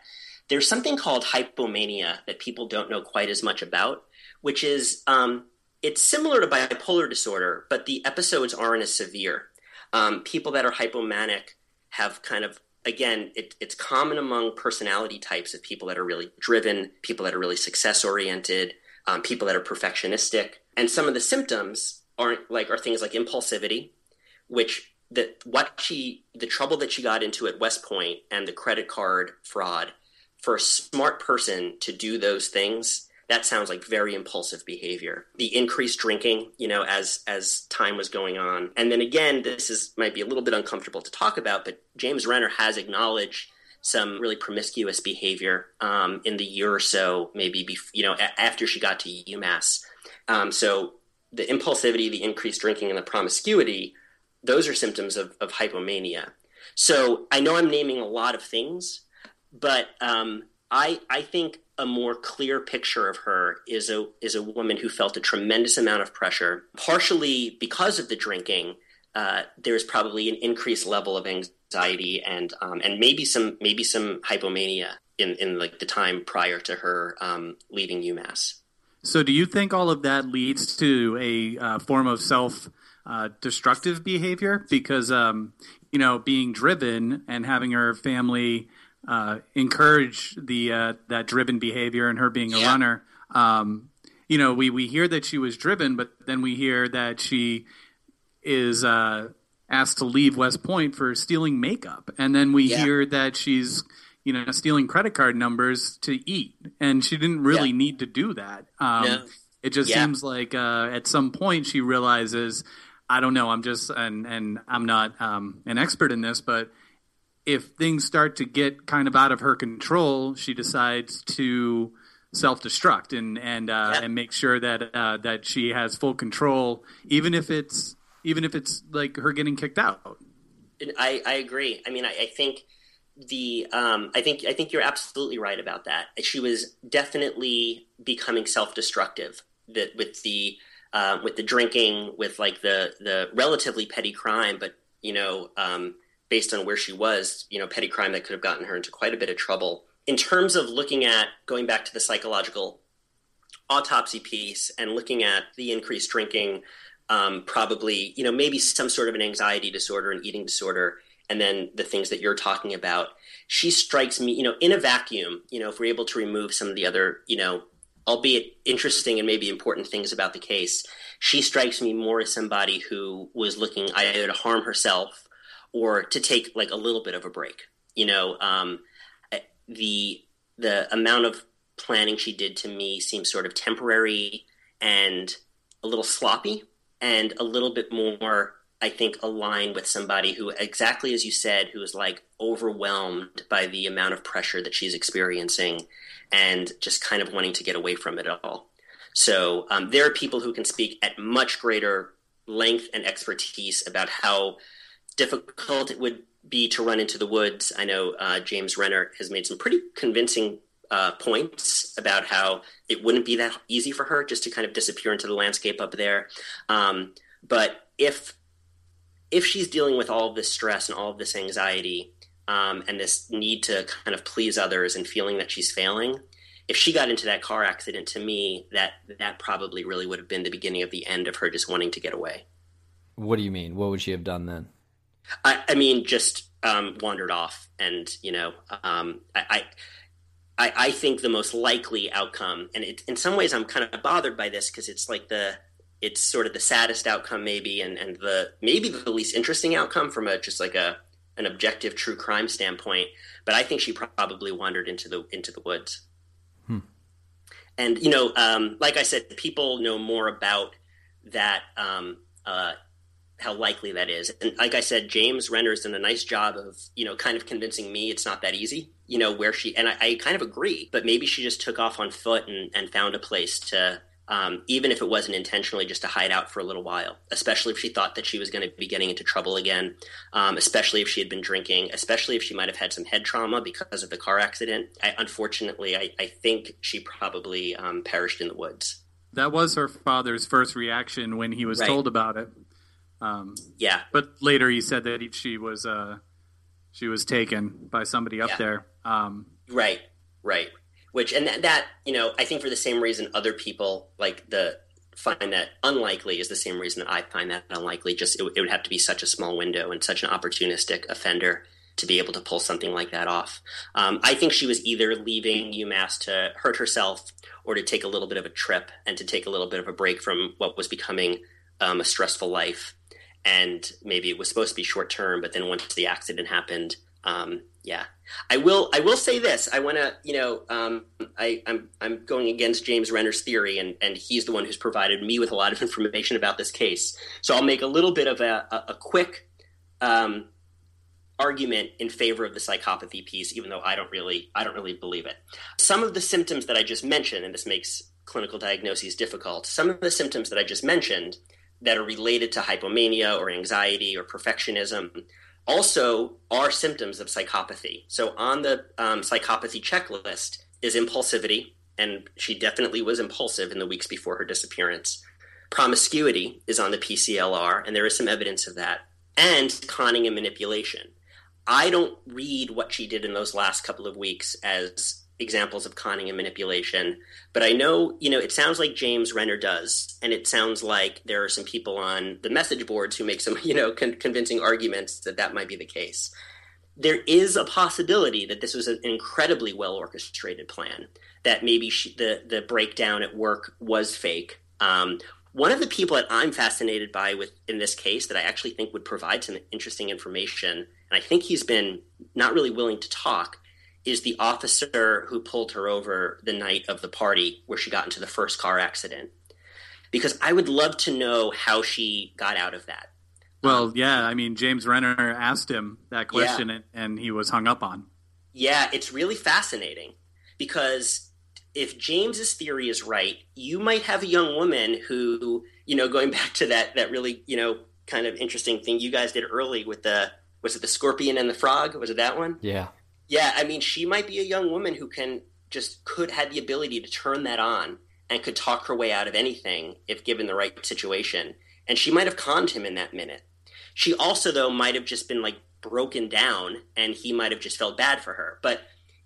There's something called hypomania that people don't know quite as much about which is um, it's similar to bipolar disorder but the episodes aren't as severe. Um, people that are hypomanic have kind of again it, it's common among personality types of people that are really driven people that are really success oriented um, people that are perfectionistic and some of the symptoms aren't like are things like impulsivity which that what she the trouble that she got into at West Point and the credit card fraud for a smart person to do those things that sounds like very impulsive behavior the increased drinking you know as as time was going on and then again this is might be a little bit uncomfortable to talk about but james renner has acknowledged some really promiscuous behavior um, in the year or so, maybe bef- you know a- after she got to UMass. Um, so the impulsivity, the increased drinking, and the promiscuity, those are symptoms of, of hypomania. So I know I'm naming a lot of things, but um, I I think a more clear picture of her is a is a woman who felt a tremendous amount of pressure, partially because of the drinking. Uh, there's probably an increased level of anxiety and um, and maybe some maybe some hypomania in in like the time prior to her um, leaving UMass. So, do you think all of that leads to a uh, form of self uh, destructive behavior? Because, um, you know, being driven and having her family uh, encourage the uh, that driven behavior and her being a runner, um, you know, we, we hear that she was driven, but then we hear that she is uh, asked to leave West Point for stealing makeup, and then we Yeah. hear that she's you know stealing credit card numbers to eat, and she didn't really Yeah. need to do that. Um, No. It just Yeah. seems like uh, at some point she realizes, I don't know, I'm just and and I'm not um, an expert in this, but if things start to get kind of out of her control, she decides to self-destruct and and uh, Yeah. and make sure that uh, that she has full control, even if it's even if it's like her getting kicked out. I, I agree. I mean, I, I think the um, I think I think you're absolutely right about that. She was definitely becoming self-destructive. That with the uh, with the drinking, with like the the relatively petty crime, but you know, um, based on where she was, you know, petty crime that could have gotten her into quite a bit of trouble. In terms of looking at going back to the psychological autopsy piece and looking at the increased drinking, um, probably, you know, maybe some sort of an anxiety disorder, an eating disorder, and then the things that you're talking about. She strikes me, you know, in a vacuum, you know, if we're able to remove some of the other, you know, albeit interesting and maybe important things about the case, she strikes me more as somebody who was looking either to harm herself or to take like a little bit of a break. You know, um, the the amount of planning she did to me seems sort of temporary and a little sloppy and a little bit more i think align with somebody who exactly as you said who is like overwhelmed by the amount of pressure that she's experiencing and just kind of wanting to get away from it all so um, there are people who can speak at much greater length and expertise about how difficult it would be to run into the woods. I know uh, James Renner has made some pretty convincing uh, points about how it wouldn't be that easy for her just to kind of disappear into the landscape up there. Um, but if if she's dealing with all of this stress and all of this anxiety um, and this need to kind of please others and feeling that she's failing, if she got into that car accident, to me, that that probably really would have been the beginning of the end of her just wanting to get away. What do you mean? What would she have done then? I, I mean, just um, wandered off, and you know, um, I, I, I think the most likely outcome, and it, in some ways, I'm kind of bothered by this because it's like the, it's sort of the saddest outcome, maybe, and and the maybe the least interesting outcome from a just like a an objective true crime standpoint. But I think she probably wandered into the into the woods. And you know, um, like I said, people know more about that um, uh, how likely that is. And like I said, James Renner's done a nice job of, you know, kind of convincing me it's not that easy, you know, where she, and I, I kind of agree, but maybe she just took off on foot and, and found a place to, um, even if it wasn't intentionally, just to hide out for a little while, especially if she thought that she was going to be getting into trouble again, um, especially if she had been drinking, especially if she might have had some head trauma because of the car accident. I, unfortunately, I, I think she probably um, perished in the woods. That was her father's first reaction when he was Right. told about it. Um, Yeah. but later he said that he, she was uh, she was taken by somebody up Yeah. there. Um, Right, right. Which and that, that you know, I think for the same reason other people like the find that unlikely is the same reason that I find that unlikely. Just it, it would have to be such a small window and such an opportunistic offender to be able to pull something like that off. Um, I think she was either leaving UMass to hurt herself or to take a little bit of a trip and to take a little bit of a break from what was becoming um, a stressful life. And maybe it was supposed to be short term, but then once the accident happened, um, yeah, I will. I will say this. I want to. You know, um, I, I'm I'm going against James Renner's theory, and and he's the one who's provided me with a lot of information about this case. So I'll make a little bit of a a, a quick um, argument in favor of the psychopathy piece, even though I don't really I don't really believe it. Some of the symptoms that I just mentioned, and this makes clinical diagnoses difficult. Some of the symptoms that I just mentioned that are related to hypomania or anxiety or perfectionism also are symptoms of psychopathy. So on the um, psychopathy checklist is impulsivity, and she definitely was impulsive in the weeks before her disappearance. Promiscuity is on the PCLR, and there is some evidence of that, and conning and manipulation. I don't read what she did in those last couple of weeks as examples of conning and manipulation. But I know, you know, it sounds like James Renner does, and it sounds like there are some people on the message boards who make some, *laughs* you know, con- convincing arguments that that might be the case. There is a possibility that this was an incredibly well orchestrated plan. That maybe she, the the breakdown at work was fake. Um, one of the people that I'm fascinated by with in this case that I actually think would provide some interesting information, and I think he's been not really willing to talk, is the officer who pulled her over the night of the party where she got into the first car accident. Because I would love to know how she got out of that. Well, Um, yeah, I mean, James Renner asked him that question Yeah. and, and he was hung up on. Yeah, it's really fascinating because if James's theory is right, you might have a young woman who, you know, going *laughs* back to that that really, you know, kind of interesting thing you guys did early with the was it the scorpion and the frog? Was it that one? Yeah. Yeah, I mean, she might be a young woman who can just could had the ability to turn that on and could talk her way out of anything if given the right situation. And she might have conned him in that minute. She also, though, might have just been like broken down and he might have just felt bad for her. But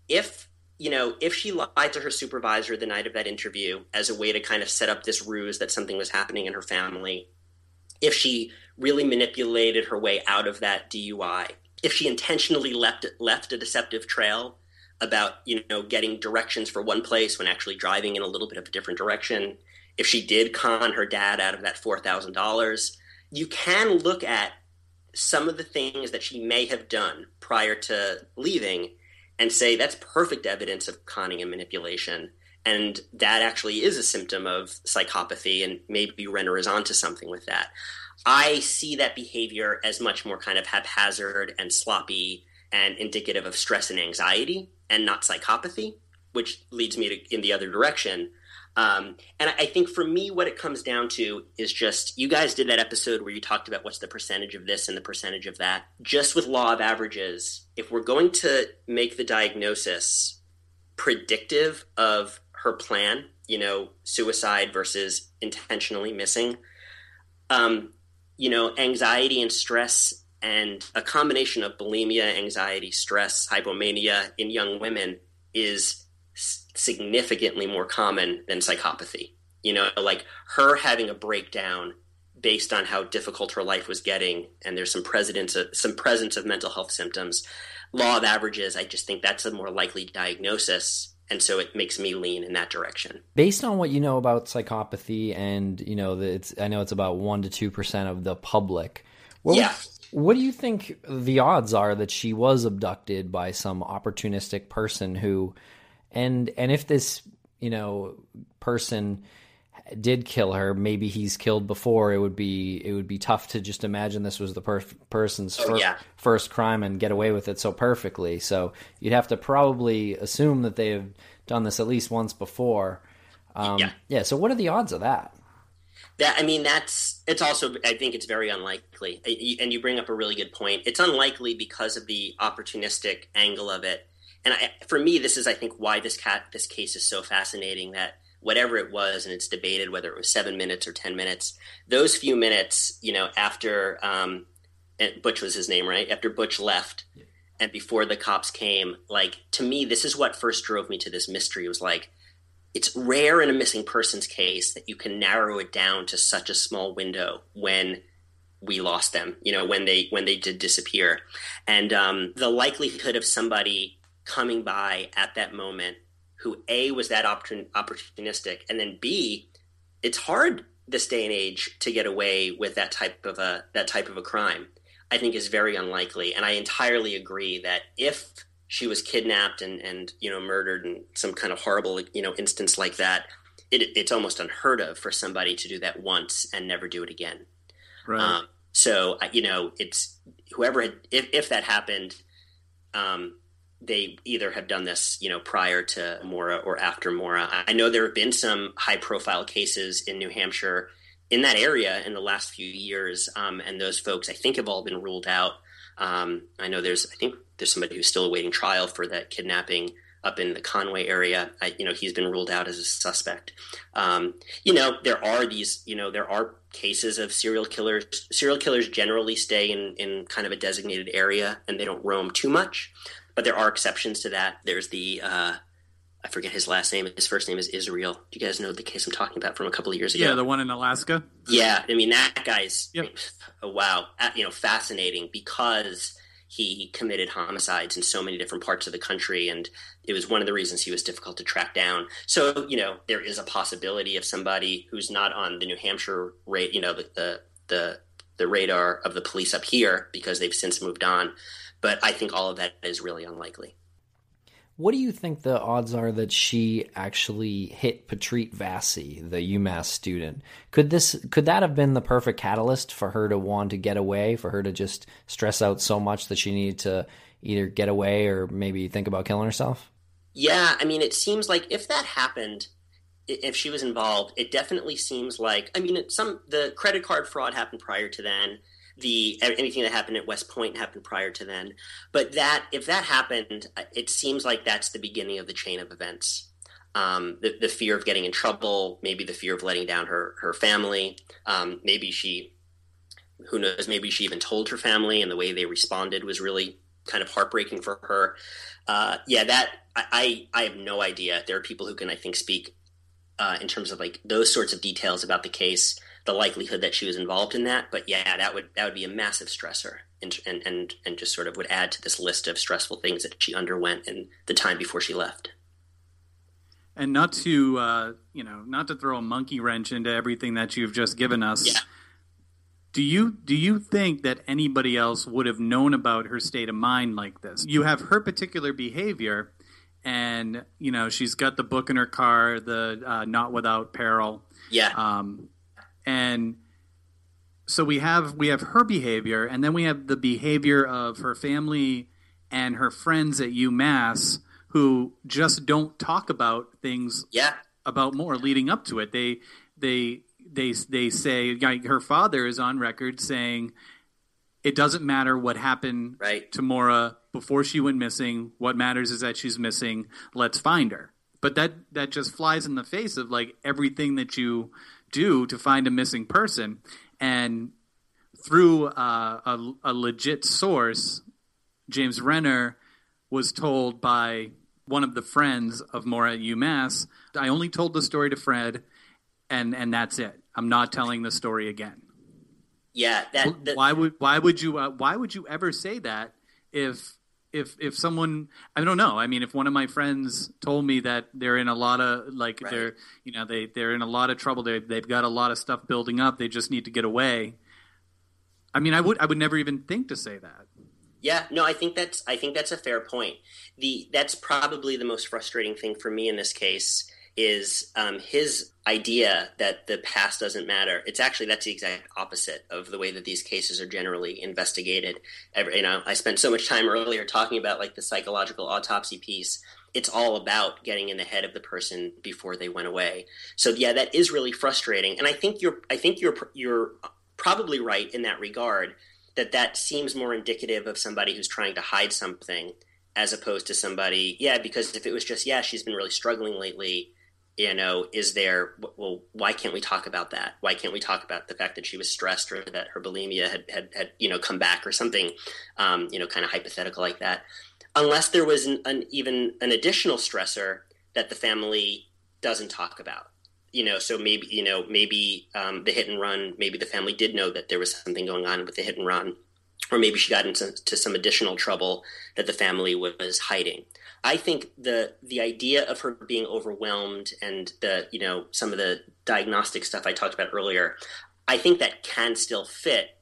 if, you know, if she lied to her supervisor the night of that interview as a way to kind of set up this ruse that something was happening in her family, if she really manipulated her way out of that DUI, if she intentionally left left a deceptive trail about you know getting directions for one place when actually driving in a little bit of a different direction, if she did con her dad out of that four thousand dollars, you can look at some of the things that she may have done prior to leaving and say that's perfect evidence of conning and manipulation. And that actually is a symptom of psychopathy, and maybe Renner is onto something with that. I see that behavior as much more kind of haphazard and sloppy and indicative of stress and anxiety and not psychopathy, which leads me to, in the other direction. Um, and I think for me, what it comes down to is just you guys did that episode where you talked about what's the percentage of this and the percentage of that. Just with law of averages, if we're going to make the diagnosis predictive of her plan, you know, suicide versus intentionally missing, um, you know, anxiety and stress and a combination of bulimia, anxiety, stress, hypomania in young women is significantly more common than psychopathy. You know, like her having a breakdown based on how difficult her life was getting, and there's some presence of, uh, some presence of mental health symptoms. Law of averages, I just think that's a more likely diagnosis, and so it makes me lean in that direction. Based on what you know about psychopathy, and you know it's, I know it's about one to two percent of the public. What would- Yeah. what do you think the odds are that she was abducted by some opportunistic person who, and and if this you know person did kill her, maybe he's killed before. It would be it would be tough to just imagine this was the per- person's Oh, fir- yeah. first crime and get away with it so perfectly. So you'd have to probably assume that they have done this at least once before. Um, Yeah. yeah. So what are the odds of that? That I mean, that's it's also I think it's very unlikely. And you bring up a really good point. It's unlikely because of the opportunistic angle of it. And I, for me, this is I think why this cat this case is so fascinating. That whatever it was, and it's debated whether it was seven minutes or ten minutes. Those few minutes, you know, after um, Butch was his name, right? After Butch left, and before the cops came, like to me, this is what first drove me to this mystery. It was like it's rare in a missing persons case that you can narrow it down to such a small window when we lost them you know when they when they did disappear and um, the likelihood of somebody coming by at that moment who a was that opportunistic and then b it's hard this day and age to get away with that type of a that type of a crime i think is very unlikely and i entirely agree that if she was kidnapped and, and you know murdered in some kind of horrible you know instance like that it, it's almost unheard of for somebody to do that once and never do it again Right. um, So you know, it's whoever had if if that happened, um, they either have done this, you know, prior to Maura or after Maura. I know there have been some high profile cases in New Hampshire in that area in the last few years, um, and those folks I think have all been ruled out. Um, I know there's I think there's somebody who's still awaiting trial for that kidnapping up in the Conway area. I, you know, he's been ruled out as a suspect. Um, you know, there are these, you know, there are cases of serial killers. Serial killers generally stay in, in kind of a designated area and they don't roam too much, but there are exceptions to that. There's the, uh, I forget his last name. His first name is Israel. Do you guys know the case I'm talking about from a couple of years ago? Yeah, the one in Alaska. Yeah, I mean that guy's Yep. oh, wow, you know, fascinating because he committed homicides in so many different parts of the country, and it was one of the reasons he was difficult to track down. So you know, there is a possibility of somebody who's not on the New Hampshire rate, you know, the the the, the radar of the police up here because they've since moved on. But I think all of that is really unlikely. What do you think the odds are that she actually hit Patrit Vassi, the UMass student? Could this could that have been the perfect catalyst for her to want to get away, for her to just stress out so much that she needed to either get away or maybe think about killing herself? Yeah, I mean, it seems like if that happened, if she was involved, it definitely seems like. I mean, it, some the credit card fraud happened prior to then. The anything that happened at West Point happened prior to then. But that if that happened, uh, it seems like that's the beginning of the chain of events. Um, the, the fear of getting in trouble, maybe the fear of letting down her her family. Um, maybe she, who knows? Maybe she even told her family, and the way they responded was really kind of heartbreaking for her. Uh, yeah, that I, I I have no idea. There are people who can I think speak uh, in terms of like those sorts of details about the case, the likelihood that she was involved in that. But yeah, that would that would be a massive stressor, and and and, and just sort of would add to this list of stressful things that she underwent in the time before she left. And not to uh, you know, not to throw a monkey wrench into everything that you've just given us. Yeah. Do you do you think that anybody else would have known about her state of mind like this? You have her particular behavior, and you know she's got the book in her car, the uh, "Not Without Peril," Yeah, um, and so we have we have her behavior, and then we have the behavior of her family and her friends at UMass who just don't talk about things yeah, about Maura leading up to it. They they they they say like, her father is on record saying it doesn't matter what happened Right. to Maura before she went missing. What matters is that she's missing. Let's find her. But that that just flies in the face of like everything that you do to find a missing person, and through uh, a, a legit source, James Renner was told by one of the friends of Maura at UMass, I only told the story to Fred, and and that's it. I'm not telling the story again. yeah. That, that why would why would you uh, why would you ever say that if if if someone I don't know I mean if one of my friends told me that they're in a lot of like Right. they're you know they they're in a lot of trouble they they've got a lot of stuff building up they just need to get away I mean I would I would never even think to say that Yeah, no, I think that's I think that's a fair point. The that's probably the most frustrating thing for me in this case is um, his idea that the past doesn't matter. It's actually that's the exact opposite of the way that these cases are generally investigated. Every, you know, I spent so much time earlier talking about like the psychological autopsy piece. It's all about getting in the head of the person before they went away. So yeah, that is really frustrating. And I think you're I think you're you're probably right in that regard that that seems more indicative of somebody who's trying to hide something as opposed to somebody yeah because if it was just yeah she's been really struggling lately you know is there well why can't we talk about that? Why can't we talk about the fact that she was stressed or that her bulimia had had, had you know come back or something um, you know kind of hypothetical like that? Unless there was an, an even an additional stressor that the family doesn't talk about you know so maybe you know maybe um, the hit and run maybe the family did know that there was something going on with the hit and run or maybe she got into to some additional trouble that the family was hiding i think the the idea of her being overwhelmed and the you know some of the diagnostic stuff i talked about earlier i think that can still fit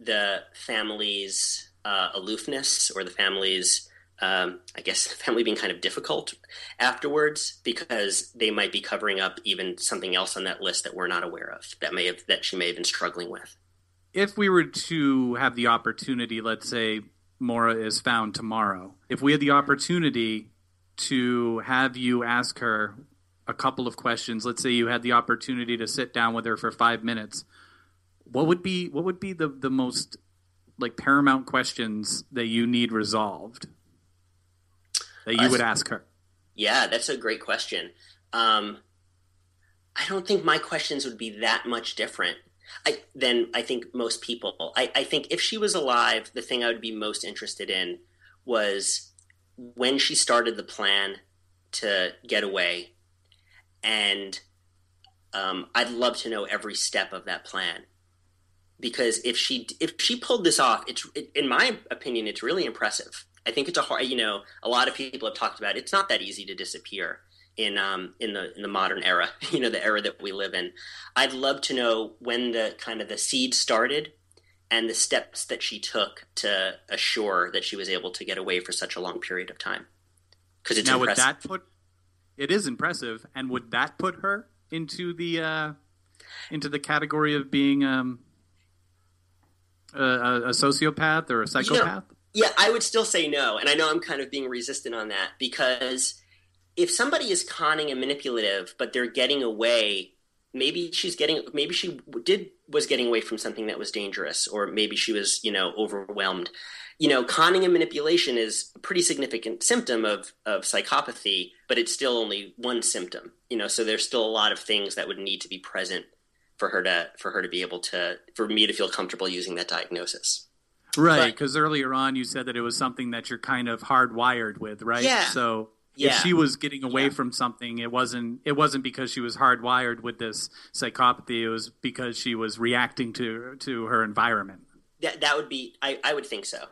the family's uh, aloofness or the family's um, I guess the *laughs* family being kind of difficult afterwards because they might be covering up even something else on that list that we're not aware of that may have that she may have been struggling with. if we were to have the opportunity, let's say Maura is found tomorrow, if we had the opportunity to have you ask her a couple of questions, let's say you had the opportunity to sit down with her for five minutes, what would be what would be the, the most like paramount questions that you need resolved that you Uh, would ask her? Yeah, that's a great question. Um, I don't think my questions would be that much different I, than I think most people. I, I think if she was alive, the thing I would be most interested in was when she started the plan to get away, and um, I'd love to know every step of that plan because if she if she pulled this off, it's it, in my opinion, it's really impressive. I think it's a hard, you know, a lot of people have talked about. It. It's not that easy to disappear in um in the in the modern era, *laughs* you know, the era that we live in. I'd love to know when the kind of the seed started and the steps that she took to assure that she was able to get away for such a long period of time. Because it's now, would that put it is impressive, and would that put her into the uh, into the category of being um, a, a, a sociopath or a psychopath? Yeah, I would still say no. And I know I'm kind of being resistant on that because if somebody is conning and manipulative, but they're getting away, maybe she's getting, maybe she did, was getting away from something that was dangerous, or maybe she was, you know, overwhelmed. You know, conning and manipulation is a pretty significant symptom of, of psychopathy, but it's still only one symptom, you know, so there's still a lot of things that would need to be present for her to, for her to be able to, for me to feel comfortable using that diagnosis. Right, because earlier on you said that it was something that you're kind of hardwired with, right? Yeah. So Yeah. if she was getting away Yeah. from something, it wasn't it wasn't because she was hardwired with this psychopathy. It was because she was reacting to to her environment. That that would be I, I would think so.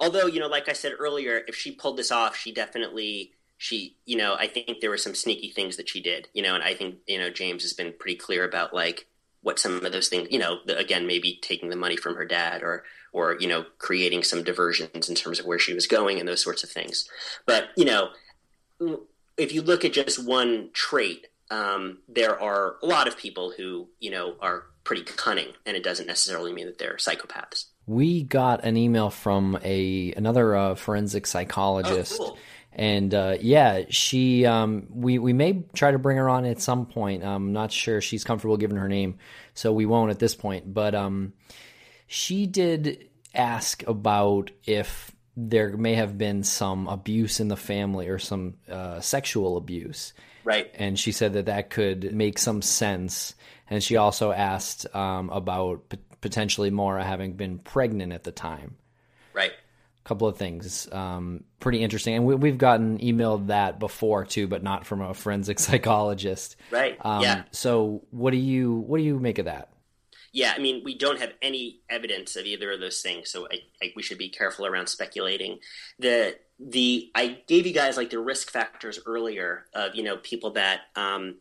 Although, you know, like I said earlier, if she pulled this off, she definitely she you know, I think there were some sneaky things that she did, you know, and I think, you know, James has been pretty clear about like what some of those things, you know, the, again, maybe taking the money from her dad or or, you know, creating some diversions in terms of where she was going and those sorts of things. But, you know, if you look at just one trait, um, there are a lot of people who, you know, are pretty cunning, and it doesn't necessarily mean that they're psychopaths. We got an email from a another uh, forensic psychologist, Oh, cool. and uh, yeah, she um, we we may try to bring her on at some point. I'm not sure she's comfortable giving her name, so we won't at this point. But um, she did ask about if there may have been some abuse in the family or some uh, sexual abuse Right. and she said that that could make some sense. And she also asked um, about p- potentially Maura having been pregnant at the time. Right. A couple of things, um, pretty interesting. And we, we've gotten emailed that before too, but not from a forensic *laughs* psychologist. Right. Um, yeah. So, what do you what do you make of that? Yeah. I mean, we don't have any evidence of either of those things, so I, I, we should be careful around speculating. The the I gave you guys like the risk factors earlier of you know people that um,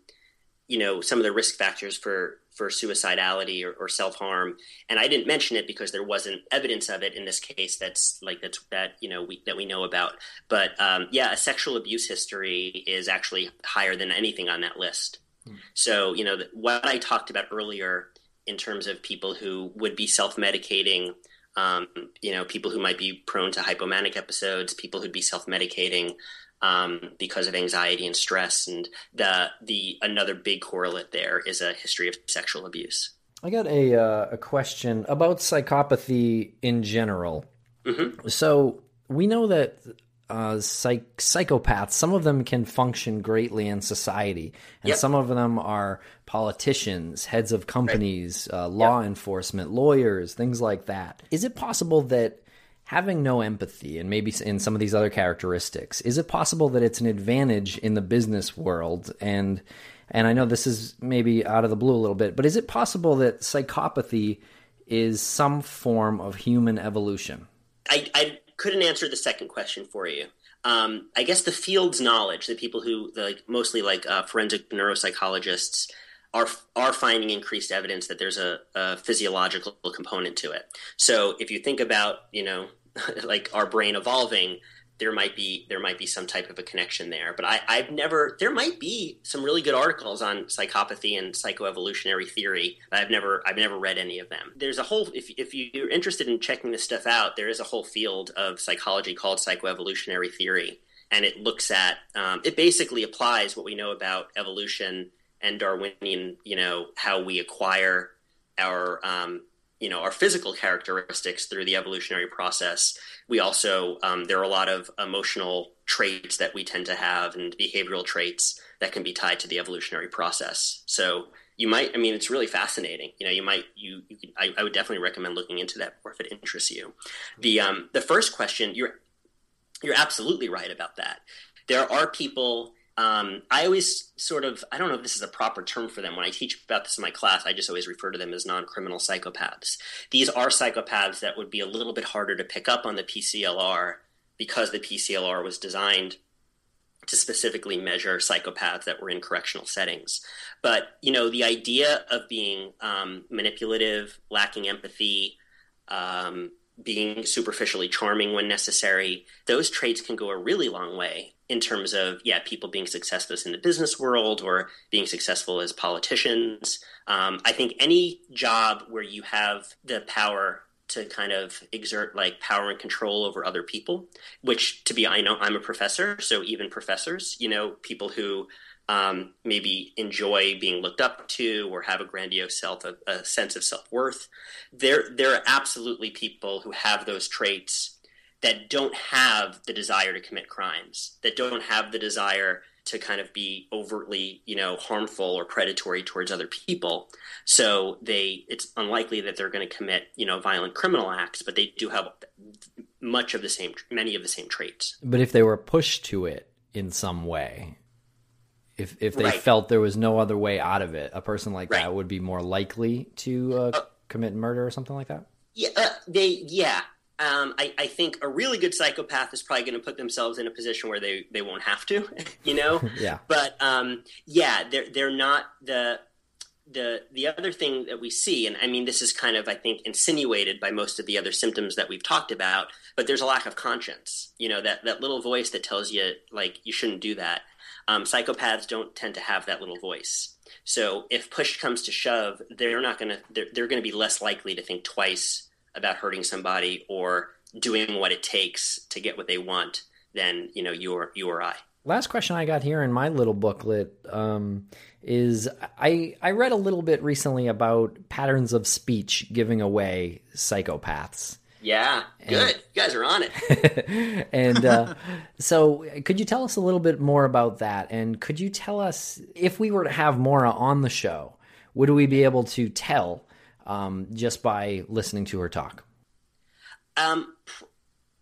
you know some of the risk factors for for suicidality or, or self harm, and I didn't mention it because there wasn't evidence of it in this case. That's like that's that you know we that we know about. But um, yeah, a sexual abuse history is actually higher than anything on that list. So you know what I talked about earlier in terms of people who would be self medicating. Um, you know, people who might be prone to hypomanic episodes, people who'd be self medicating um, because of anxiety and stress, and the the another big correlate there is a history of sexual abuse. I got a uh, a question about psychopathy in general. Mhm. So we know that uh, psych- psychopaths, some of them can function greatly in society, and Yep. some of them are politicians, heads of companies, uh, law enforcement, lawyers, things like that. Is it possible that having no empathy and maybe in some of these other characteristics, is it possible that it's an advantage in the business world and and I know this is maybe out of the blue a little bit, but is it possible that psychopathy is some form of human evolution? I, I couldn't answer the second question for you. Um, I guess the field's knowledge, the people who the, like mostly like uh, forensic neuropsychologists are are finding increased evidence that there's a, a physiological component to it. So if you think about you know *laughs* like our brain evolving, there might be there might be some type of a connection there. But I, I've never there might be some really good articles on psychopathy and psychoevolutionary theory. But I've never I've never read any of them. There's a whole if if you're interested in checking this stuff out, there is a whole field of psychology called psychoevolutionary theory, and it looks at um, it basically applies what we know about evolution and Darwinian, you know, how we acquire our um, you know our physical characteristics through the evolutionary process we also um, there are a lot of emotional traits that we tend to have and behavioral traits that can be tied to the evolutionary process. So you might i mean it's really fascinating. You know you might you, you I, I, would definitely recommend looking into that more if it interests you. The um, the first question you're you're absolutely right about that. There are people um, I always sort of, I don't know if this is a proper term for them. When I teach about this in my class, I just always refer to them as non criminal psychopaths. These are psychopaths that would be a little bit harder to pick up on the PCLR because the PCLR was designed to specifically measure psychopaths that were in correctional settings. But, you know, the idea of being um, manipulative, lacking empathy, um, being superficially charming when necessary, those traits can go a really long way in terms of, yeah, people being successful in the business world or being successful as politicians. Um, I think any job where you have the power to kind of exert like power and control over other people, which to be, I know I'm a professor, so even professors, you know, people who um, maybe enjoy being looked up to or have a grandiose self, a, a sense of self worth. There, there are absolutely people who have those traits that don't have the desire to commit crimes, that don't have the desire to kind of be overtly, you know, harmful or predatory towards other people. So they, it's unlikely that they're going to commit, you know, violent criminal acts, but they do have much of the same, many of the same traits. But if they were pushed to it in some way, if if they Right. felt there was no other way out of it, a person like Right. that would be more likely to uh, commit murder or something like that. Yeah, uh, they yeah. Um, I, I think a really good psychopath is probably going to put themselves in a position where they, they won't have to, *laughs* you know. *laughs* Yeah. But um, yeah, they're they're not the the the other thing that we see, and I mean this is kind of I think insinuated by most of the other symptoms that we've talked about. But there's a lack of conscience. You know that that little voice that tells you like you shouldn't do that. Um, psychopaths don't tend to have that little voice. So if push comes to shove, they're not going to they're, they're going to be less likely to think twice about hurting somebody or doing what it takes to get what they want than you know you or you or I. Last question I got here in my little booklet um, is I I read a little bit recently about patterns of speech giving away psychopaths. Yeah, good. You guys are on it. *laughs* and uh, *laughs* so, could you tell us a little bit more about that? And could you tell us if we were to have Maura on the show, would we be able to tell um, just by listening to her talk? Um, pr-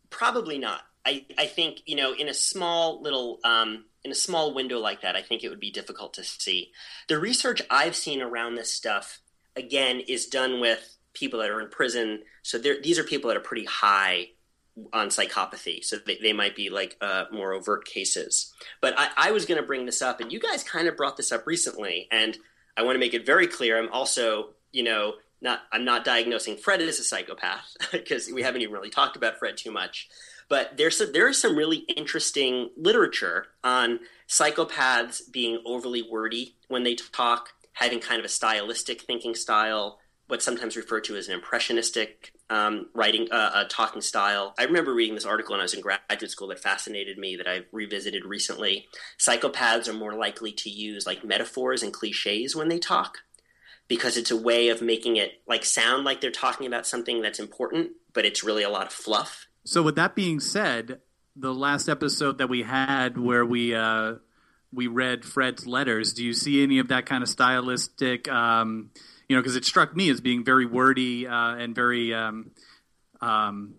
probably not. I, I think you know in a small little um, in a small window like that, I think it would be difficult to see. The research I've seen around this stuff again is done with people that are in prison. So these are people that are pretty high on psychopathy, so they, they might be like uh, more overt cases. But I, I was going to bring this up, and you guys kind of brought this up recently, and I want to make it very clear. I'm also, you know, not I'm not diagnosing Fred as a psychopath *laughs* because we haven't even really talked about Fred too much. But there's some, there is some really interesting literature on psychopaths being overly wordy when they talk, having kind of a stylistic thinking style, what's sometimes referred to as an impressionistic um, writing, uh, uh, talking style. I remember reading this article when I was in graduate school that fascinated me that I've revisited recently. Psychopaths are more likely to use like metaphors and cliches when they talk because it's a way of making it like sound like they're talking about something that's important, but it's really a lot of fluff. So, with that being said, the last episode that we had where we uh, we read Fred's letters, do you see any of that kind of stylistic? Um, you know, because it struck me as being very wordy uh, and very um, um,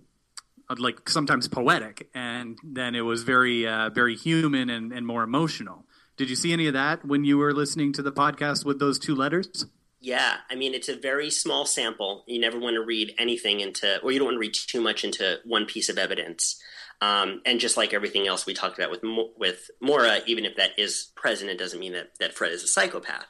like sometimes poetic, and then it was very uh, very human and, and more emotional. Did you see any of that when you were listening to the podcast with those two letters? Yeah, I mean, it's a very small sample. You never want to read anything into, or you don't want to read too much into one piece of evidence. Um, and just like everything else we talked about with with Maura, even if that is present, it doesn't mean that, that Fred is a psychopath.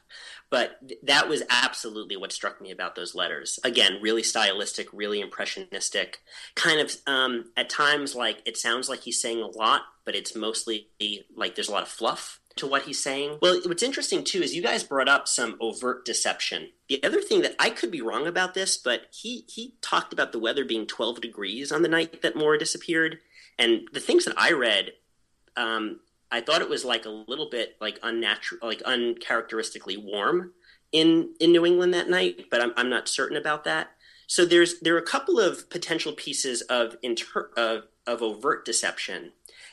But th- that was absolutely what struck me about those letters. Again, really stylistic, really impressionistic. Kind of um, at times like it sounds like he's saying a lot, but it's mostly like there's a lot of fluff to what he's saying. Well, what's interesting too is you guys brought up some overt deception. The other thing that I could be wrong about this, but he he talked about the weather being 12 degrees on the night that Maura disappeared, and the things that I read, um, I thought it was like a little bit like unnatural, like uncharacteristically warm in in New England that night, but I'm I'm not certain about that. So there's there are a couple of potential pieces of inter of, of overt deception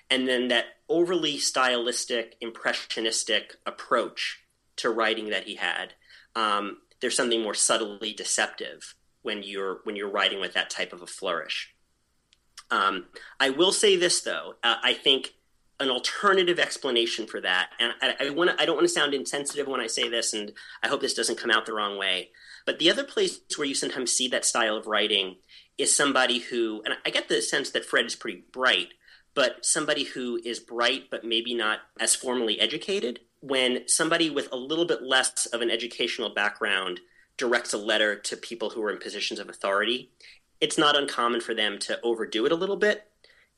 and then that overly stylistic, impressionistic approach to writing that he had. Um, there's something more subtly deceptive when you're when you're writing with that type of a flourish. Um, I will say this though, uh, I think an alternative explanation for that, and I, I want I don't want to sound insensitive when I say this, and I hope this doesn't come out the wrong way. But the other place where you sometimes see that style of writing is somebody who, and I get the sense that Fred is pretty bright, but somebody who is bright but maybe not as formally educated, when somebody with a little bit less of an educational background directs a letter to people who are in positions of authority, it's not uncommon for them to overdo it a little bit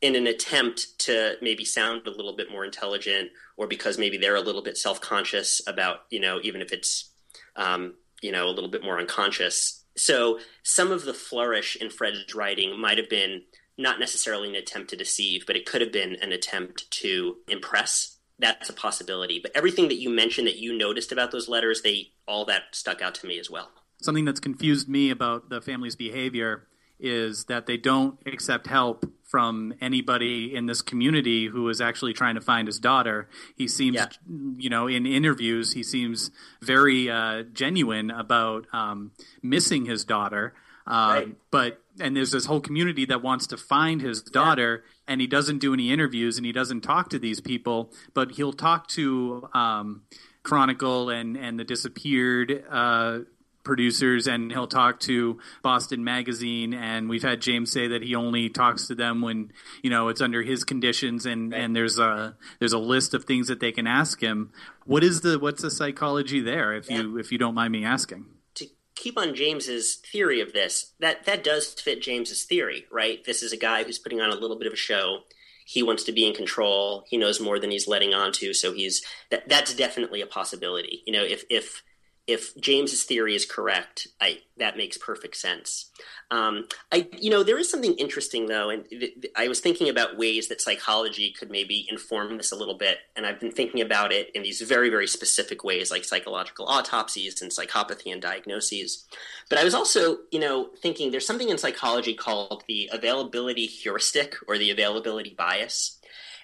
in an attempt to maybe sound a little bit more intelligent or because maybe they're a little bit self-conscious about, you know, even if it's, um, you know, a little bit more unconscious. So some of the flourish in Fred's writing might have been not necessarily an attempt to deceive, but it could have been an attempt to impress. That's a possibility. But everything that you mentioned that you noticed about those letters, they all that stuck out to me as well. Something that's confused me about the family's behavior is that they don't accept help from anybody in this community who is actually trying to find his daughter. He seems, yeah. you know, in interviews, he seems very uh, genuine about um, missing his daughter. Um, right. But and there's this whole community that wants to find his daughter, yeah. and he doesn't do any interviews and he doesn't talk to these people, but he'll talk to um, Chronicle and and the disappeared. Uh, producers and he'll talk to Boston Magazine and we've had James say that he only talks to them when you know it's under his conditions and right. and there's a there's a list of things that they can ask him what is the what's the psychology there if yeah. you if you don't mind me asking To keep on James's theory of this, that that does fit James's theory, right? This is a guy who's putting on a little bit of a show. He wants to be in control. He knows more than he's letting on to, so he's that that's definitely a possibility. You know, if if if James's theory is correct, I that makes perfect sense. Um, I, you know, there is something interesting though, and th- th- I was thinking about ways that psychology could maybe inform this a little bit, and I've been thinking about it in these very, very specific ways, like psychological autopsies and psychopathy and diagnoses. But I was also, you know, thinking there's something in psychology called the availability heuristic or the availability bias,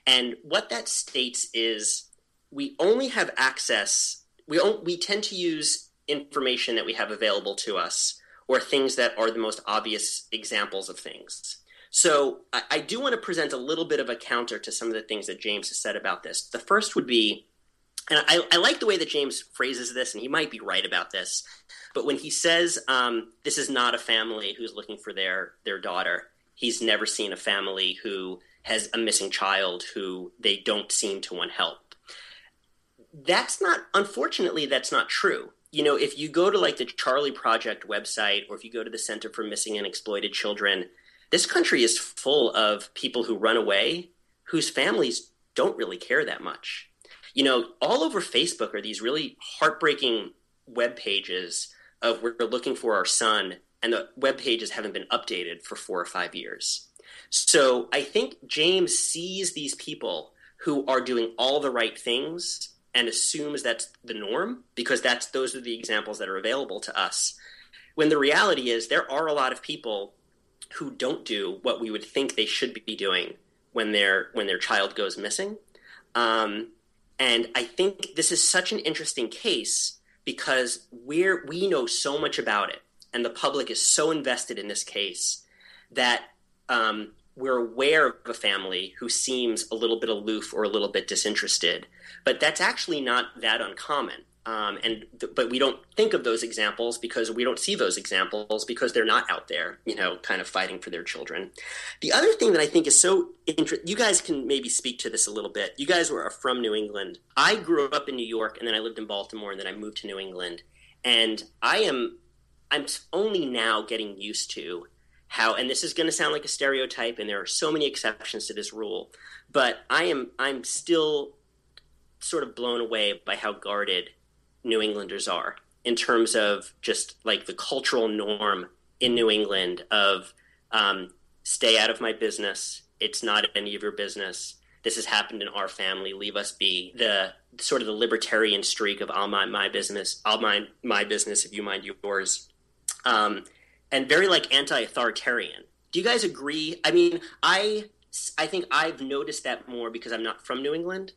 and what that states is we only have access. We, we tend to use information that we have available to us or things that are the most obvious examples of things. So I, I do want to present a little bit of a counter to some of the things that James has said about this. The first would be, and I, I like the way that James phrases this, and he might be right about this, but when he says um, this is not a family who's looking for their their daughter, he's never seen a family who has a missing child who they don't seem to want help. That's not, unfortunately, that's not true you know, if you go to like the Charley Project website or if you go to the Center for Missing and Exploited Children, this country is full of people who run away whose families don't really care that much. You know, all over Facebook are these really heartbreaking web pages of we're looking for our son, and the web pages haven't been updated for four or five years. So I think James sees these people who are doing all the right things and assumes that's the norm because that's those are the examples that are available to us. When the reality is there are a lot of people who don't do what we would think they should be doing when their when their child goes missing. Um, and I think this is such an interesting case because we're we know so much about it, and the public is so invested in this case that um, we're aware of a family who seems a little bit aloof or a little bit disinterested. But that's actually not that uncommon. Um, and th- but we don't think of those examples because we don't see those examples because they're not out there, you know, kind of fighting for their children. The other thing that I think is so interesting, you guys can maybe speak to this a little bit. You guys were from New England. I grew up in New York, and then I lived in Baltimore, and then I moved to New England. And I am, I'm only now getting used to how, and this is going to sound like a stereotype, and there are so many exceptions to this rule, but I am, I'm still sort of blown away by how guarded New Englanders are in terms of just like the cultural norm in New England of um, stay out of my business. It's not any of your business. This has happened in our family. Leave us be. The sort of the libertarian streak of I'll mind my business. I'll mind my business if you mind yours. Um, and very like anti-authoritarian. Do you guys agree? I mean, I I think I've noticed that more because I'm not from New England.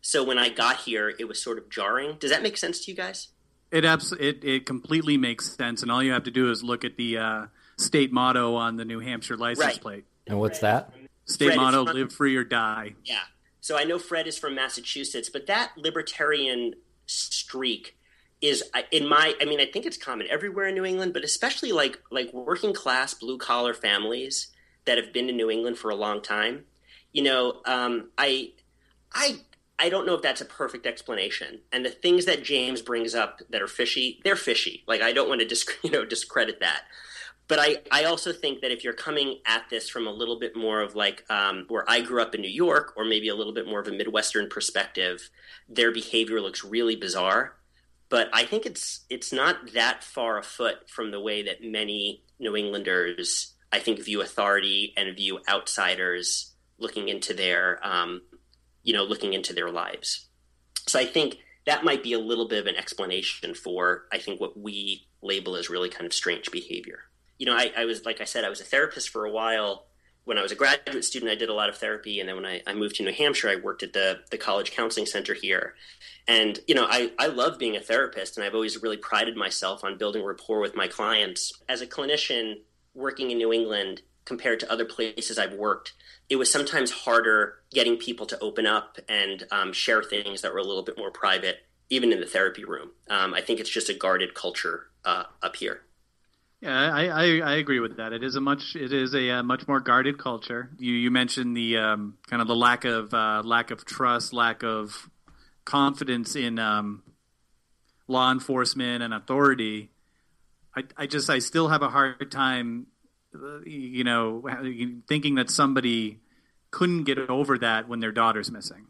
So when I got here, it was sort of jarring. Does that make sense to you guys? It abs- it it completely makes sense, and all you have to do is look at the uh, state motto on the New Hampshire license Right. plate. And what's that? State Fred, motto: it's fun- "Live free or die." Yeah. So I know Fred is from Massachusetts, but that libertarian streak is in my I mean I think it's common everywhere in New England, but especially like like working class blue collar families that have been in New England for a long time. You know, um, I I I don't know if that's a perfect explanation. And the things that James brings up that are fishy, they're fishy. Like I don't want to dis- *laughs* you know discredit that. But I, I also think that if you're coming at this from a little bit more of like um, where I grew up in New York, or maybe a little bit more of a Midwestern perspective, their behavior looks really bizarre. But I think it's it's not that far afoot from the way that many New Englanders, I think, view authority and view outsiders looking into their, um, you know, looking into their lives. So I think that might be a little bit of an explanation for I think what we label as really kind of strange behavior you know, I, I was like I said, I was a therapist for a while. When I was a graduate student, I did a lot of therapy, and then when I, I moved to New Hampshire, I worked at the the college counseling center here. And you know, I I love being a therapist, and I've always really prided myself on building rapport with my clients. As a clinician working in New England compared to other places I've worked, it was sometimes harder getting people to open up and um, share things that were a little bit more private, even in the therapy room. Um, I think it's just a guarded culture uh, up here. Yeah, I, I, I agree with that. It is a much it is a, uh much more guarded culture. You you mentioned the um, kind of the lack of uh, lack of trust, lack of confidence in um, law enforcement and authority. I, I just I still have a hard time, uh, you know, thinking that somebody couldn't get over that when their daughter's missing.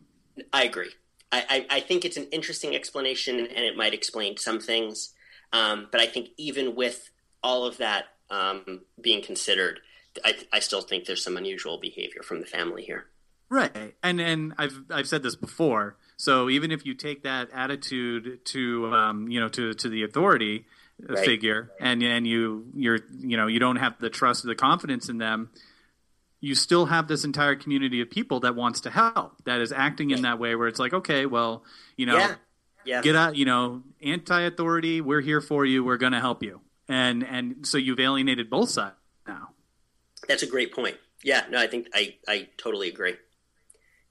I agree. I, I, I think it's an interesting explanation, and it might explain some things. Um, but I think even with all of that um, being considered, I, I still think there's some unusual behavior from the family here. Right, and and I've I've said this before. So even if you take that attitude to um, you know to to the authority uh, Right. figure, and and you you're you know you don't have the trust or the confidence in them, you still have this entire community of people that wants to help, that is acting in that way, where it's like, okay, well, you know, Yeah, yeah, get out, you know, anti-authority. We're here for you. We're going to help you, and and so you've alienated both sides now. that's a great point. Yeah, no, I think I, I totally agree.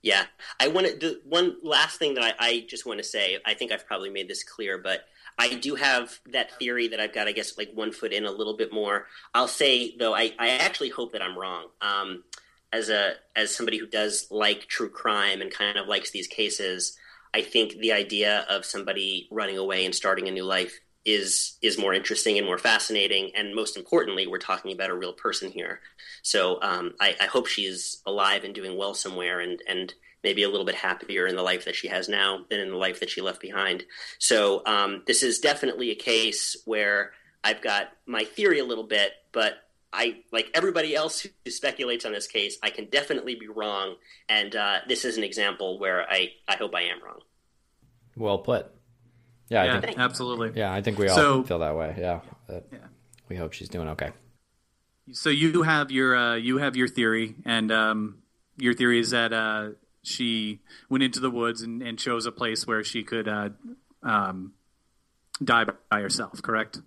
Yeah, I want to. The one last thing that I, I just want to say, I think I've probably made this clear, but I do have that theory that I've got, I guess, like one foot in a little bit more. I'll say though, I, I actually hope that I'm wrong. Um, as a as somebody who does like true crime and kind of likes these cases, I think the idea of somebody running away and starting a new life is is more interesting and more fascinating. And most importantly, we're talking about a real person here. So um, I, I hope she's alive and doing well somewhere, and and maybe a little bit happier in the life that she has now than in the life that she left behind. So um, this is definitely a case where I've got my theory a little bit, but I like everybody else who speculates on this case. I can definitely be wrong, and uh, this is an example where I I hope I am wrong. Well put. Yeah, I Yeah, think absolutely. yeah, I think we all So- feel that way. Yeah. That- Yeah. We hope she's doing okay. So you have your uh, you have your theory, and um, your theory is that uh, she went into the woods and, and chose a place where she could uh, um, die by herself. Correct?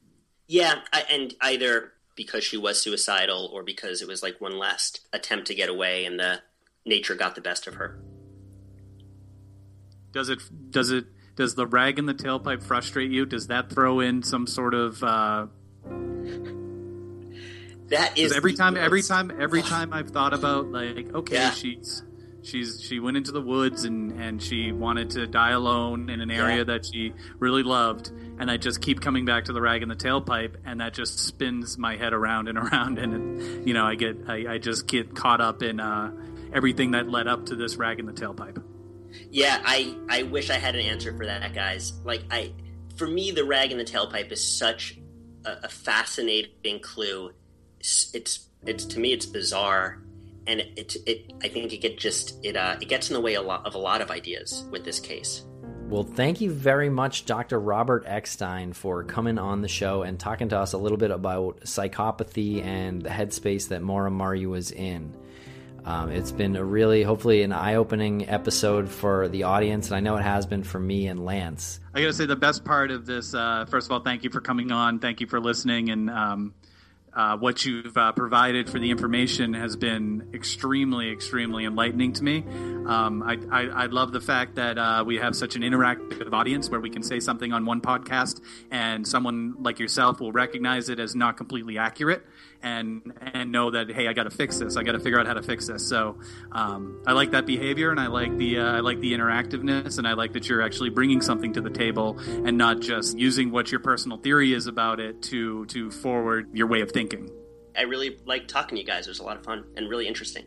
Yeah, I, and either because she was suicidal or because it was like one last attempt to get away, and the nature got the best of her. Does it does it does the rag in the tailpipe frustrate you? Does that throw in some sort of uh, that is every time every time every time I've thought about like okay Yeah. she's she's she went into the woods and and she wanted to die alone in an area Yeah. that she really loved and I just keep coming back to the rag in the tailpipe and that just spins my head around and *laughs* around and it, you know I get I, I just get caught up in uh, everything that led up to this rag in the tailpipe. Yeah, I I wish I had an answer for that, guys. Like I, for me, the rag in the tailpipe is such a, a fascinating clue. It's, it's it's to me it's bizarre, and it it, I think it just it uh it gets in the way a lot of a lot of ideas with this case. Well, thank you very much, Dr. Robert Eckstein, for coming on the show and talking to us a little bit about psychopathy and the headspace that Maura Murray was in. Um, it's been a really, hopefully, an eye opening episode for the audience, and I know it has been for me and Lance. I got to say the best part of this. Uh, first of all, thank you for coming on. Thank you for listening, and um, uh, what you've uh, provided for the information has been extremely, extremely enlightening to me. Um, I, I, I love the fact that uh, we have such an interactive audience where we can say something on one podcast, and someone like yourself will recognize it as not completely accurate, and and know that hey, I got to fix this. I got to figure out how to fix this. So um, I like that behavior, and I like the uh, I like the interactiveness, and I like that you're actually bringing something to the table and not just using what your personal theory is about it to to forward your way of thinking. I really like talking to you guys. It was a lot of fun and really interesting.